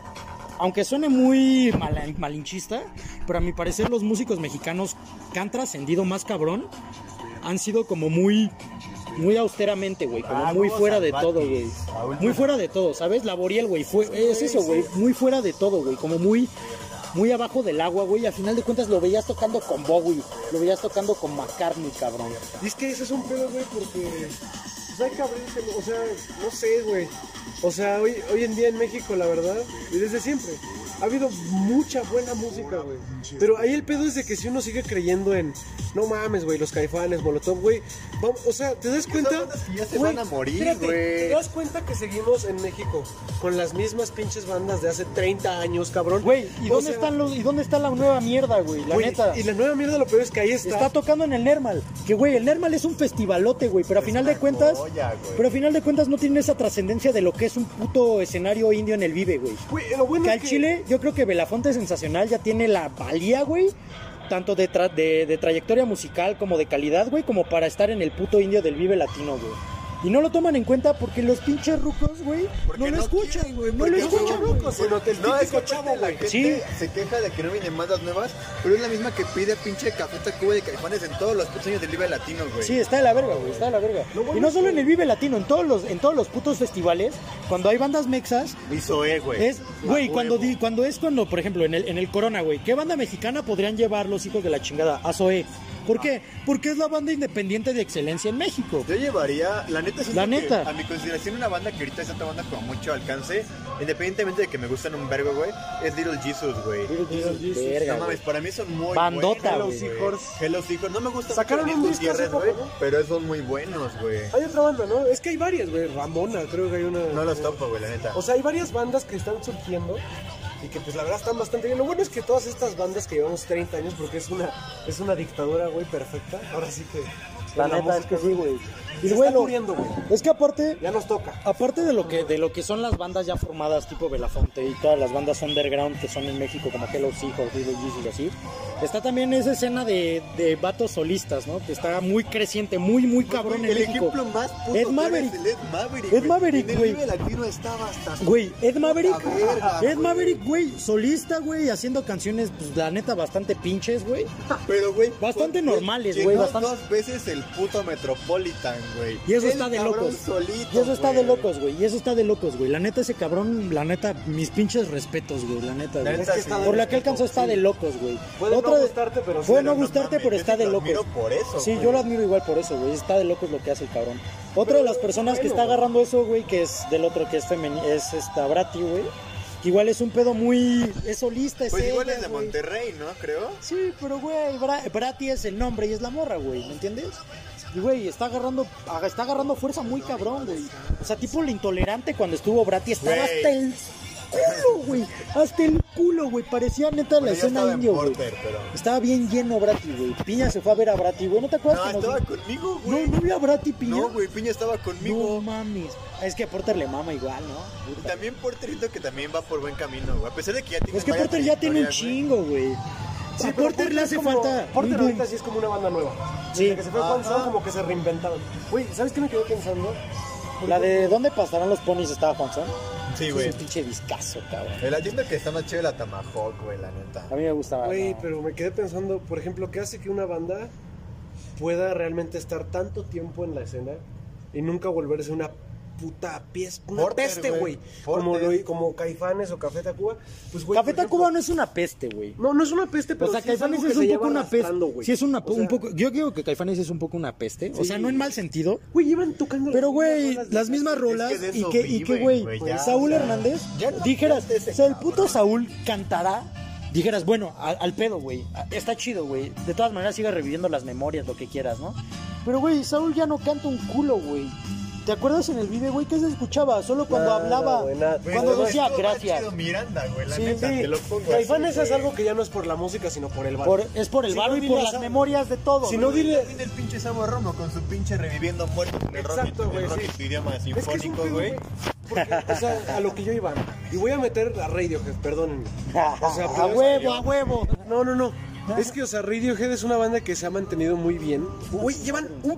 aunque suene muy malinchista, pero a mi parecer los músicos mexicanos que han trascendido más cabrón han sido como muy, muy austeramente, güey. Como Ah, muy fuera de todo, güey. Muy fuera de todo, ¿sabes? Laboriel, güey. Fue, es eso, güey. Muy fuera de todo, güey. Como muy... Muy abajo del agua, güey. A final de cuentas lo veías tocando con Bowie. Lo veías tocando con McCartney, cabrón. Y es que ese es un pedo, güey, porque pues hay que abrirse, o sea, no sé, güey. O sea, hoy, hoy en día en México, la verdad, y desde siempre, ha habido mucha buena música, güey. Pero ahí el pedo es de que si uno sigue creyendo en, no mames, güey, los caifanes, Molotov, güey, o sea, ¿te das cuenta? bandas que ya se Güey, van a morir, güey. ¿Te das cuenta que seguimos en México con las mismas pinches bandas de hace 30 años, cabrón? Güey, ¿y dónde, sea, están los, ¿y dónde está la nueva mierda, güey? La güey, neta. Y la nueva mierda lo peor es que ahí está. Está tocando en el Nermal. Que, güey, el Nermal es un festivalote, güey. Pero a final de cuentas. Joya, güey. pero a final de cuentas no tiene esa trascendencia de lo que es un puto escenario indio en el Vive, güey. Güey, lo bueno Que es al que- Chile, yo creo que Belafonte Sensacional ya tiene la valía, güey. Tanto de, tra- de, de trayectoria musical como de calidad, güey, como para estar en el puto indio del Vive Latino, güey. Y no lo toman en cuenta porque los pinches rucos, güey, no lo escuchan, güey. No lo escuchan, güey. rucos, Sino que el No, es típico que chavo, aparte la güey. gente Sí. se queja de que no vienen bandas nuevas, pero es la misma que pide pinche Café Tacuba de Caifanes en todos los putos años del Vive Latino, güey. Sí, está de la verga, güey, está de la verga. y no solo en el Vive Latino, en todos los, en todos los putos festivales, cuando hay bandas mexas, Y Zoé, güey. es, güey, cuando, di- cuando es cuando, por ejemplo, en el, en el Corona, güey, ¿qué banda mexicana podrían llevar los hijos de la chingada? A Zoé. ¿Por qué? Porque es la banda independiente de excelencia en México. Yo llevaría, la neta, La que, neta. a mi consideración, una banda que ahorita está tomando con mucho alcance, independientemente de que me gustan un vergo, güey, es Little Jesus, güey. Verga, No mames, para mí son muy Bandota, buenos, güey. Hello Seahorse. No me gusta Sacaron un disco hace poco, güey, ¿no? pero son muy buenos, güey. Hay otra banda, ¿no? Es que hay varias, güey. Ramona, creo que hay una. No los topo, güey, la neta. O sea, hay varias bandas que están surgiendo y que pues la verdad están bastante bien. Lo bueno es que todas estas bandas que llevamos 30 años, porque es una, es una dictadura, güey, perfecta. Ahora sí que... La neta es que sí, güey. Y se bueno, está muriendo, güey. es que aparte, Ya nos toca. aparte de lo que de lo que son las bandas ya formadas tipo Belafonte y todas las bandas underground que son en México como Hello Seahorse, Little Jesus y así, está también esa escena de, de vatos solistas, ¿no? Que está muy creciente, muy muy cabrón en el México. ejemplo más puto Ed Maverick. Ed Maverick. Ed güey. Maverick, güey. Güey, Ed Maverick, verga, Ed. Maverick, güey, solista, güey, haciendo canciones, pues la neta, bastante pinches, güey. Pero, güey. Bastante normales, güey, bastante- dos veces el puto Metropolitan, güey. Y eso El está de locos. solito, Y eso está güey. de locos, güey. Y eso está de locos, güey. La neta, ese cabrón, la neta, mis pinches respetos, güey. La neta, La neta, sí. Por la que alcanzó está sí. de locos, güey. Puede Otra no gustarte, pero. Puede no Pero gustarte, pero está de lo locos. por eso, Sí, güey. yo lo admiro igual por eso, güey. Está de locos lo que hace el cabrón. Otra de las personas que está agarrando eso, güey, que es del otro que es femeni es esta Brati, güey. Igual es un pedo muy. Es solista, es Pues igual ella, es de güey. Monterrey, ¿no? Creo. Sí, pero güey, Bra- Brati es el nombre y es la morra, güey, ¿me entiendes? Y güey, está agarrando, aga- está agarrando fuerza muy cabrón, güey. O sea, tipo el intolerante cuando estuvo Brati estaba Güey. hasta el culo, güey. Hasta el culo, güey. Parecía neta la Bueno, escena indio, güey. Pero... Estaba bien lleno Brati, güey. Piña se fue a ver a Brati, güey. ¿No te acuerdas No, que estaba conmigo, No, güey. no vi a Brati Piña. No, güey, Piña estaba No conmigo. mames. Es que a Porter le mama igual, ¿no? Y también Porterito que también va por buen camino, güey. A pesar de que ya tiene Es que Porter ya tiene un chingo, güey. Sí, Porter le es hace como- falta. Porter ahorita sí es como una banda nueva. Sí. Desde que se fue Juan Ajá. Son, como que se reinventaron. Güey, ¿sabes qué me quedé pensando? La de ¿Dónde pasarán los ponis? estaba Juanzón. Sí, Es güey. un pinche discazo, cabrón. El ayundo que está más chido la Tomahawk, güey, la neta. A mí me gustaba. Güey, no. pero me quedé pensando, por ejemplo, ¿qué hace que una banda pueda realmente estar tanto tiempo en la escena y nunca volverse una puta pieza, una Porter, peste, güey. Como, lo- como Caifanes o Café Tacuba. Pues, güey, Café Tacuba no es una peste, güey. No, no es una peste, pero O sea, sí es Caifanes es, un se poco una peste. Sí, es una, O sea, un poco. Yo digo que Caifanes es un poco una peste. O sea, no en mal sentido. Güey, llevan tocando Pero, güey, las mismas rolas y que, y que, viven, güey, Saúl Hernández, ya no dijeras, ese o sea, el puto. Saúl cantará, dijeras, bueno, al pedo, güey, está chido, güey, de todas maneras sigue reviviendo las memorias, lo que quieras, ¿no? Pero, güey, Saúl ya no canta un culo, güey. ¿Te acuerdas en el video, güey, que se escuchaba? Solo cuando Nada, hablaba, güey, nada. Cuando no, decía gracias. chido Miranda, güey, la Sí, neta, Sí, te lo pongo Caifanes es algo que ya no es por la música, sino por el bar. Por- es por el Si barro no, y por las memorias de todo. Si güey. no, dile- También el pinche Sabo Romo con su pinche reviviendo muertos en el rock, Exacto, güey, el rock sí. su idioma Es que es sinfónico, pedo, güey. Porque, o sea, a lo que yo iba. Y voy a meter a Radiohead, perdónenme. O sea, <laughs> a huevo, a huevo. No, no, no. Es que, o sea, Radiohead es una banda que se ha mantenido muy bien. Güey, llevan un-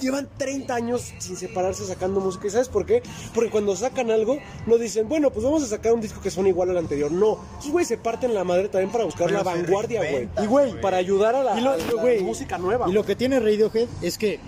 Llevan 30 años sin separarse sacando música. ¿Y sabes por qué? Porque cuando sacan algo, no dicen, bueno, pues vamos a sacar un disco que suene igual al anterior. No. Esos güey se parten la madre también para buscar Pero la vanguardia, güey. Y, güey, Para ayudar a la, Y lo- a la güey, música nueva. Y lo que tiene Radiohead es que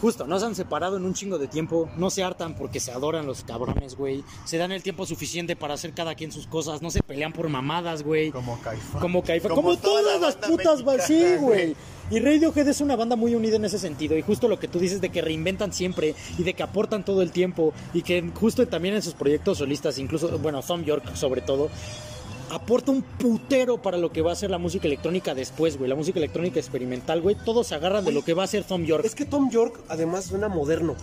Justo, no se han separado en un chingo de tiempo, no se hartan porque se adoran los cabrones, güey. Se dan el tiempo suficiente para hacer cada quien sus cosas, no se pelean por mamadas, güey. Como Caifán. Como Caifa, Como como, toda todas la las putas, sí, mexicana, güey. Y Radiohead es una banda muy unida en ese sentido. Y justo lo que tú dices de que reinventan siempre y de que aportan todo el tiempo. Y que justo también en sus proyectos solistas, incluso, bueno, Tom York sobre todo, aporta un putero para lo que va a ser la música electrónica después, güey. La música electrónica experimental, güey. Todos se agarran de lo que va a ser Tom York. Es que Tom York, además, suena moderno.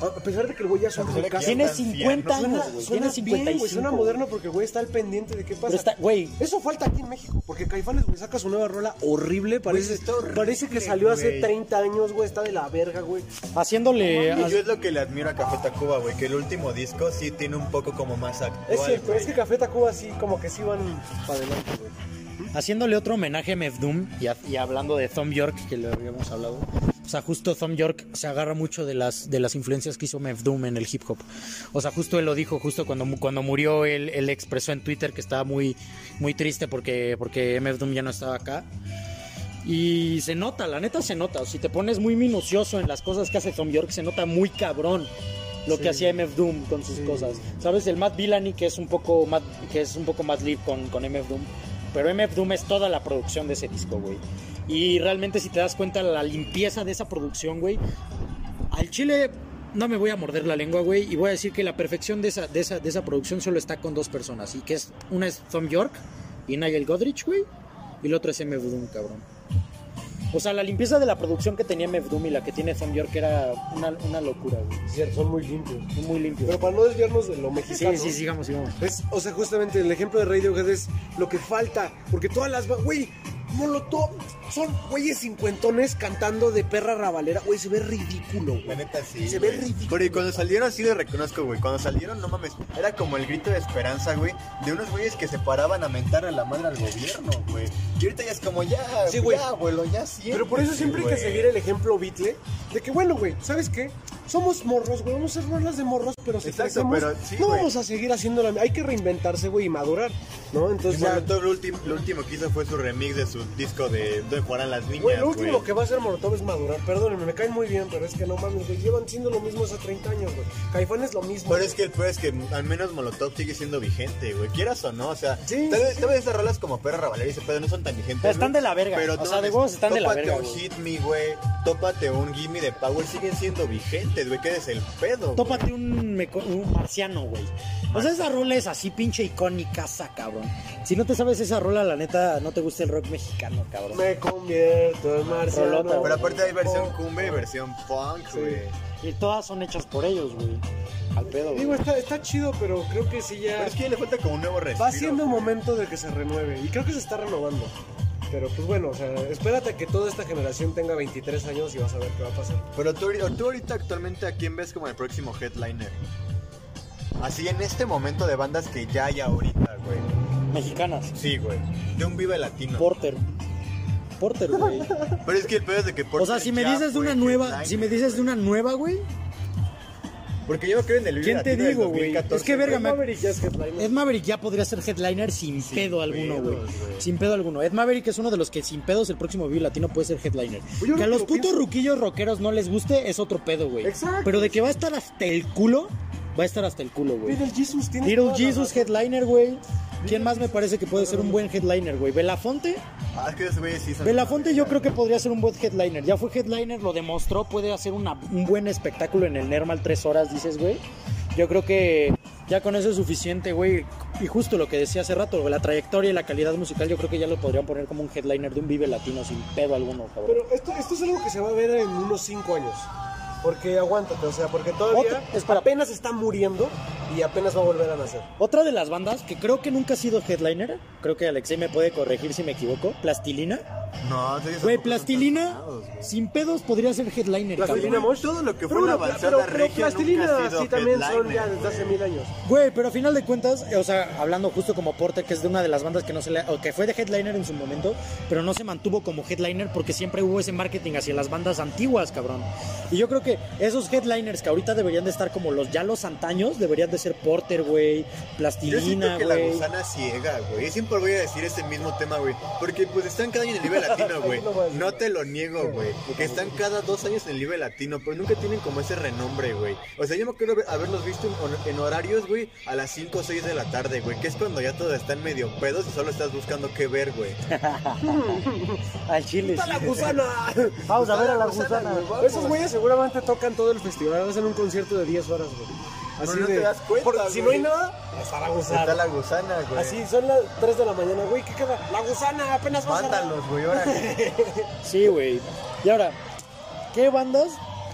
A pesar de que el güey ya rucazo, Tiene tan 50 anciano. años, Suena, güey. suena Tiene 55. bien, güey, suena moderno porque el güey está al pendiente de qué pasa. Pero está, güey, Eso falta aquí en México, porque Caifanes, güey, saca su nueva rola horrible, parece, horrible, parece que salió hace güey. 30 años, güey, está de la verga, güey. haciéndole... Y yo es lo que le admiro a Café Tacuba, güey, que el último disco sí tiene un poco como más actual, Es cierto, güey. es que Café Tacuba sí, como que sí van para adelante, güey. Haciéndole otro homenaje a Mef Doom y, a- y hablando de Tom York, que le habíamos hablado. O sea, justo Tom York se agarra mucho de las, de las influencias que hizo Mef Doom en el hip hop. O sea, justo él lo dijo, justo cuando, cuando murió, él, él expresó en Twitter que estaba muy, muy triste porque, porque Mef Doom ya no estaba acá. Y se nota, la neta se nota. Si te pones muy minucioso en las cosas que hace Tom York, se nota muy cabrón lo que hacía MF Doom con sus cosas. ¿Sabes? El Matt Villani, que es un poco más, que es un poco más lead con, con MF Doom. Pero MF Doom es toda la producción de ese disco, güey. Y realmente si te das cuenta la limpieza de esa producción, güey. Al chile no me voy a morder la lengua, güey. Y voy a decir que la perfección de esa, de esa, de esa producción solo está con dos personas. Y que es, una es Tom York y Nigel Godrich, güey. Y el otro es MF Doom, cabrón. O sea, la limpieza de la producción que tenía Doom y la que tiene Tom York era una, una locura, güey. Cierto, son muy limpios. Son muy limpios. Pero para no desviarnos de lo Sí, mexicano. sí, sigamos, sigamos. Es, o sea, justamente el ejemplo de Radiohead es lo que falta. Porque todas las. Güey, Molotov son güeyes cincuentones cantando de perra rabalera. Güey, se ve ridículo, La güey. neta sí. Se ve ridículo. Porque cuando salieron sí les reconozco, güey. Cuando salieron, no mames, era como el grito de esperanza, güey, de unos güeyes que se paraban a mentar a la madre al gobierno, güey. Y ahorita ya es como ya, Sí, güey. ya, abuelo, ya sí. Pero por eso siempre hay que seguir el ejemplo Beatle de que, bueno, güey, ¿sabes qué? Somos morros, güey, vamos a hacer rolas de morros, pero si Exacto, crecemos, pero sí, no güey. vamos a seguir haciendo la... Hay que reinventarse, güey, y madurar, ¿no? Entonces ya... Molotov lo, último, lo último que hizo fue su remix de su disco de donde jugaran las niñas, Güey, lo güey. último que va a hacer Molotov es madurar. Perdónenme, me caen muy bien, pero es que no mames, güey. Llevan siendo lo mismo hace 30 años, güey. Caifán es lo mismo. Pero es que el peor es que al menos Molotov sigue siendo vigente, güey. Quieras o no, o sea, Sí, tal, vez, sí, tal vez esas rolas como Perra Rabalera y ese pedo no son tan vigentes. Pero están de la verga, Pero o no sea, de huevos están de la tópate verga, un güey. Hit Me, güey. Tópate un Gimme de Power. Siguen siendo vigentes, güey. ¿Qué es el pedo? güey? Tópate un, un marciano, güey. O sea, esa rola es así pinche icónica, cabrón. Si no te sabes esa rola, la neta, no te gusta el rock mexicano, cabrón. Me convierto en marciano. Rolota, Pero aparte hay versión cumbia y versión punk, Sí. güey. Y todas son hechas por ellos, güey. Al pedo, Digo, güey. está, está chido, pero creo que sí Pero ya... es que ya le falta como un nuevo respiro. Va siendo güey. momento de que se renueve. Y creo que se está renovando. Pero pues bueno, o sea, espérate a que toda esta generación tenga 23 años y vas a ver qué va a pasar. Pero tú, ahorita- tú ahorita actualmente a quién ves como el próximo headliner. Así en este momento de bandas que ya hay ahorita, güey. Mexicanas. Sí, güey. De un Vive Latino. Porter. Porter, güey. Pero es que el pedo es de que O sea, si me dices de una nueva, si me dices de una nueva, güey, Porque yo creo en el ¿Quién te digo, güey? 2014, Es que verga, güey. me- Maverick ya es headliner. Ed Maverick ya podría ser headliner sin pedo alguno, güey. Sin pedo alguno. Ed Maverick es uno de los que sin pedos el próximo Vive Latino puede ser headliner. Oye, que a los lo putos pienso- ruquillos rockeros no les guste es otro pedo, güey. Exacto. Pero de que va a estar hasta el culo, va a estar hasta el culo, güey. Little Jesus tiene Little Jesus headliner, güey. ¿Quién más me parece que puede ser un buen headliner, güey? Belafonte. Ah, es que esos güeyes sí. Belafonte yo creo que podría ser un buen headliner. Ya fue headliner, lo demostró, puede hacer una- un buen espectáculo en el Nermal tres horas, dices, güey. Yo creo que ya con eso es suficiente, güey. Y justo lo que decía hace rato, güey, la trayectoria y la calidad musical, yo creo que ya lo podrían poner como un headliner de un Vive Latino sin pedo alguno, cabrón. Pero esto, esto es algo que se va a ver en unos 5 años. Porque aguántate, o sea, porque todavía Otra- espera. apenas está muriendo y apenas va a volver a nacer. Otra de las bandas que creo que nunca ha sido headliner, creo que Alexei me puede corregir si me equivoco, Plastilina. No, ellos Güey, Plastilina sin pedos podría ser headliner, Plastilina. Mosh. Todo lo que fue Pero, una avanzada pero, pero regia Plastilina nunca ha sido sí también son headliner, ya desde hace mil años. Güey, pero a final de cuentas, o sea, hablando justo como Porter, que es de una de las bandas que no se le, o que fue de headliner en su momento, pero no se mantuvo como headliner porque siempre hubo ese marketing hacia las bandas antiguas, cabrón. Y yo creo que esos headliners que ahorita deberían de estar como los ya los antaños, deberían de ser Porter, güey, Yo siento Plastilina, que la gusana ciega, güey. Siempre voy a decir ese mismo tema, güey. Porque pues están cada año en el nivel latino, güey. <laughs> No te lo niego, güey. Que están cada dos años en el nivel latino, pero nunca tienen como ese renombre, güey. O sea, yo me acuerdo haberlos visto en, horarios, güey, a las 5 o 6 de la tarde, güey. Que es cuando ya todos están medio pedos y solo estás buscando qué ver, güey. <laughs> Al chile. ¡Está la gusana! Vamos a ver a la Gusana. Esos güeyes seguramente tocan todo el festival, hacen un concierto de 10 horas, güey. Así no de, te das cuenta, si no hay nada, está la Está gusana. la gusana, güey. Así son las 3 de la mañana, güey, ¿qué queda? La gusana, apenas va a cerrar. Mándalos, güey, ahora. <laughs> Sí, güey. Y ahora, ¿qué bandas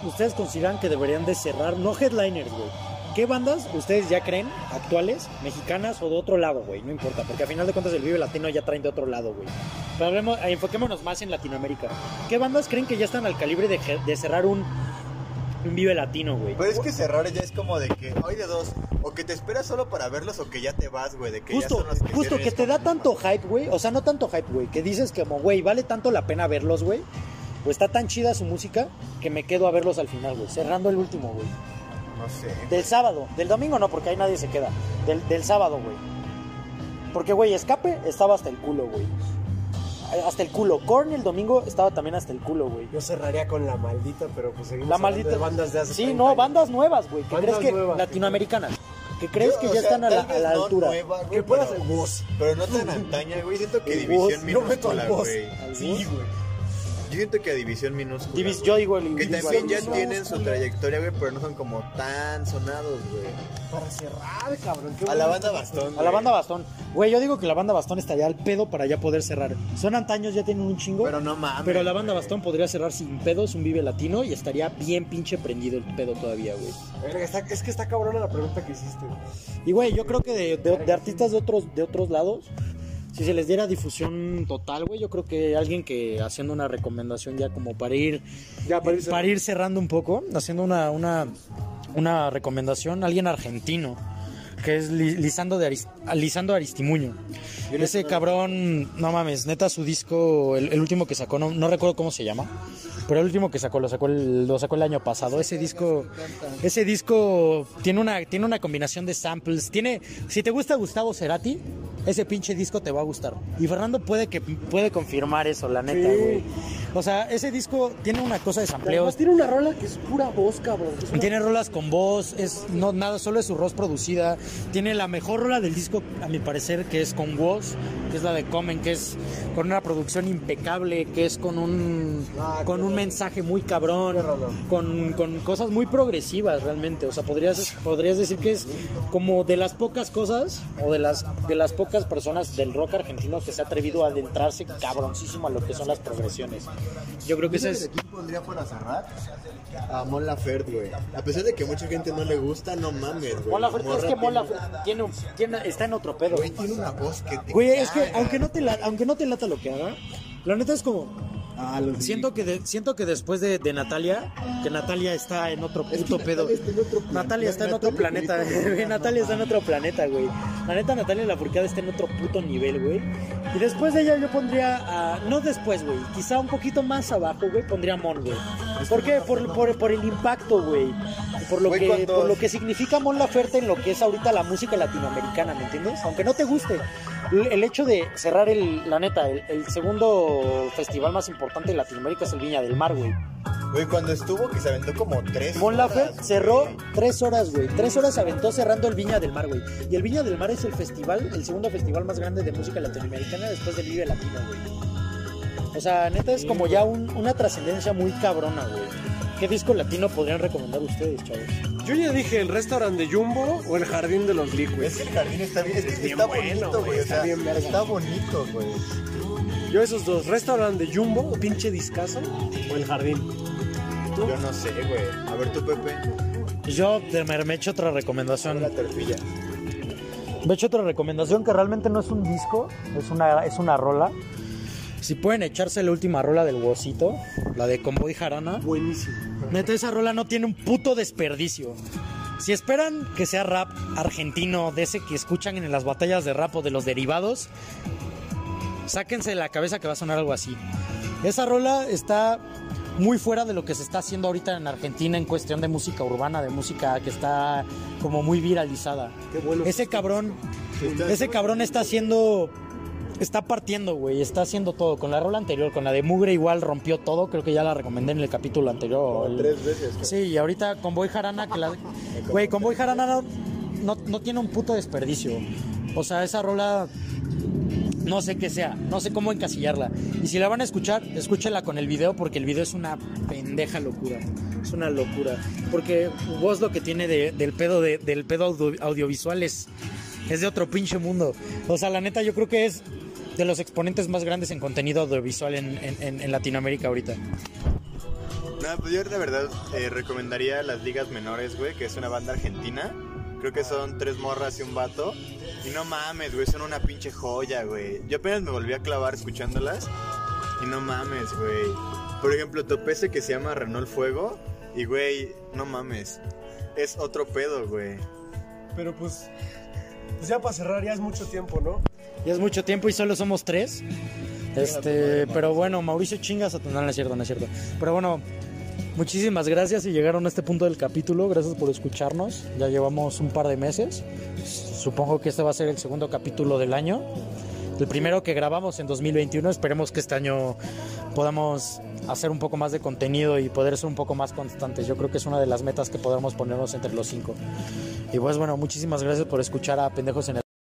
ustedes consideran que deberían de cerrar? No headliners, güey. ¿Qué bandas ustedes ya creen, actuales, mexicanas o de otro lado, güey? No importa, porque a final de cuentas el Vive Latino ya traen de otro lado, güey. Pero hablemos, eh, enfoquémonos más en Latinoamérica. ¿Qué bandas creen que ya están al calibre de cerrar un, un Vive Latino, güey? Pero es que cerrar ya es como de que hay de dos. O que te esperas solo para verlos o que ya te vas, güey. De que ya Justo, son los que justo que te da tanto hype, güey. O sea, no tanto hype, güey. Que dices como, güey, vale tanto la pena verlos, güey. O está tan chida su música que me quedo a verlos al final, güey. Cerrando el último, güey. No sé. Del sábado. Del domingo no, porque ahí nadie se queda. Del, del sábado, güey. Porque, güey, Escape estaba hasta el culo, güey. Hasta el culo. Korn el domingo estaba también hasta el culo, güey. Yo cerraría con la maldita, pero pues seguimos La maldita. de bandas de hace Sí, 30 no, años. bandas nuevas, güey. ¿Qué crees que nuevas, latinoamericanas? ¿Qué crees Yo, que ya sea, están a la, a la no altura? nueva, güey, Que pueda pero- ser voz. Pero no tan antaña, güey. Siento que El División Woz, Yo meto minúscula, al voz. güey. ¿Al Sí, güey. Yo siento que a División Minúscula. Divis- güey. yo digo el Que División también ya Minúscula. tienen su trayectoria, güey, pero no son como tan sonados, güey. Para cerrar, cabrón. qué A la banda Bastón. A la güey. banda Bastón. Güey, yo digo que la banda Bastón estaría al pedo para ya poder cerrar. Son antaños, ya tienen un chingo. Pero no mames. Pero la banda Bastón podría cerrar sin pedos un Vive Latino y estaría bien pinche prendido el pedo todavía, güey. Es que está cabrona la pregunta que hiciste. Y güey, yo creo que de, de- de artistas de otros, de otros lados, si se les diera difusión total, güey, yo creo que alguien que haciendo una recomendación ya como para ir, Ya, para ir cerrando. para ir cerrando un poco, haciendo una, una, una recomendación, alguien argentino, que es Li- Lisandro, de Aris- Lisandro Aristimuño. Ese cabrón, no mames, neta su disco, el, el último que sacó, no, no recuerdo cómo se llama, pero el último que sacó lo sacó el, lo sacó el año pasado. Ese disco, ese disco tiene una, tiene una combinación de samples. Tiene, si te gusta Gustavo Cerati, ese pinche disco te va a gustar. Y Fernando puede que puede confirmar eso, la neta, Sí. güey. O sea, ese disco tiene una cosa de sampleos. tiene una rola que es pura voz, cabrón. una- Tiene rolas con voz, es no nada, solo es su voz producida. Tiene la mejor rola del disco, a mi parecer, que es con voz, que es la de Comen, que es con una producción impecable, que es con un Ah, con un mensaje muy cabrón, con, con cosas muy progresivas realmente. O sea, podrías, podrías decir que es como de las pocas cosas o de las de las pocas personas del rock argentino que se ha atrevido a adentrarse cabroncísimo a lo que son las progresiones. Yo creo que ese ¿Sabes es quién pondría para cerrar? A Mon Laferte, güey. A pesar de que mucha gente no le gusta, no mames, güey. Mon Laferte, es que Mon tiene- un- tiene- está en otro pedo. Güey, tiene una voz que te Güey, es que aunque no te la- aunque no te lata lo que haga, la neta es como Ah, siento que de- siento que después de, de Natalia, que Natalia está en otro Es que puto pedo. Natalia está en otro planeta. <laughs> Natalia está en otro planeta, güey. La neta Natalia la Furcada está en otro puto nivel, güey. Y después de ella yo pondría a no después, güey, quizá un poquito más abajo, güey, pondría a Mon, güey. ¿Por qué? Por, por, por el impacto, güey. Por lo que por lo que significa Mon Laferte en lo que es ahorita la música latinoamericana, ¿me entiendes? Aunque no te guste. El hecho de cerrar el, la neta, el, el segundo festival más importante de Latinoamérica es el Viña del Mar, güey. Güey, cuando estuvo, que se aventó como tres. Mon horas, cerró güey. tres horas, güey. Tres horas se aventó cerrando el Viña del Mar, güey. Y el Viña del Mar es el festival, el segundo festival más grande de música latinoamericana después del Vive Latino, güey. O sea, neta es como ya un- una trascendencia muy cabrona, güey. ¿Qué disco latino podrían recomendar ustedes, chavos? Yo ya dije el restaurante de Jumbo o el jardín de los Es liquids. que el jardín está bien, es que bien está bueno, bonito, güey. O está sea, bien verga. está bonito, güey. Yo esos dos, restaurante de Jumbo, pinche discazo, o el jardín. Yo no sé, güey. A ver tú, Pepe. Yo te- me, me he hecho otra recomendación. La tortilla. Me he hecho otra recomendación que realmente no es un disco, es una, es una rola. Si pueden echarse la última rola del Wosito, la de Convoy Jarana. Buenísimo. Neta, esa rola no tiene un puto desperdicio. Si esperan que sea rap argentino, de ese que escuchan en las batallas de rap o de los derivados, sáquense de la cabeza que va a sonar algo así. Esa rola está muy fuera de lo que se está haciendo ahorita en Argentina en cuestión de música urbana, de música que está como muy viralizada. Qué bueno. Ese cabrón, ese cabrón está haciendo, está partiendo, güey, está haciendo todo. Con la rola anterior, con la de Mugre igual rompió todo, creo que ya la recomendé en el capítulo anterior. El- tres veces. güey. Sí, y ahorita con Boy Jarana, que la... Güey, con Boy Jarana no, no, no tiene un puto desperdicio. O sea, esa rola no sé qué sea, no sé cómo encasillarla. Y si la van a escuchar, escúchenla con el video porque el video es una pendeja locura. Es una locura. Porque vos lo que tiene de- del pedo, de- del pedo audio- audiovisual es, es de otro pinche mundo. O sea, la neta yo creo que es de los exponentes más grandes en contenido audiovisual en, en- Latinoamérica ahorita. No, pues yo de verdad eh, recomendaría las ligas menores, güey, que es una banda argentina. Creo que son tres morras y un vato. Y no mames, güey, son una pinche joya, güey. Yo apenas me volví a clavar escuchándolas. Y no mames, güey. Por ejemplo, topé ese que se llama Renault Fuego. Y, güey, no mames. Es otro pedo, güey. Pero pues, pues ya para cerrar, ya es mucho tiempo, ¿no? Ya es mucho tiempo y solo somos tres. Este, pero bueno, Mauricio chingas a tu- no, no es cierto, no es cierto. Pero bueno, muchísimas gracias y llegaron a este punto del capítulo. Gracias por escucharnos. Ya llevamos un par de meses. Supongo que este va a ser el segundo capítulo del año. El primero que grabamos en 2021. Esperemos que este año podamos hacer un poco más de contenido y poder ser un poco más constantes. Yo creo que es una de las metas que podemos ponernos entre los cinco. Y pues bueno, muchísimas gracias por escuchar a Pendejos en el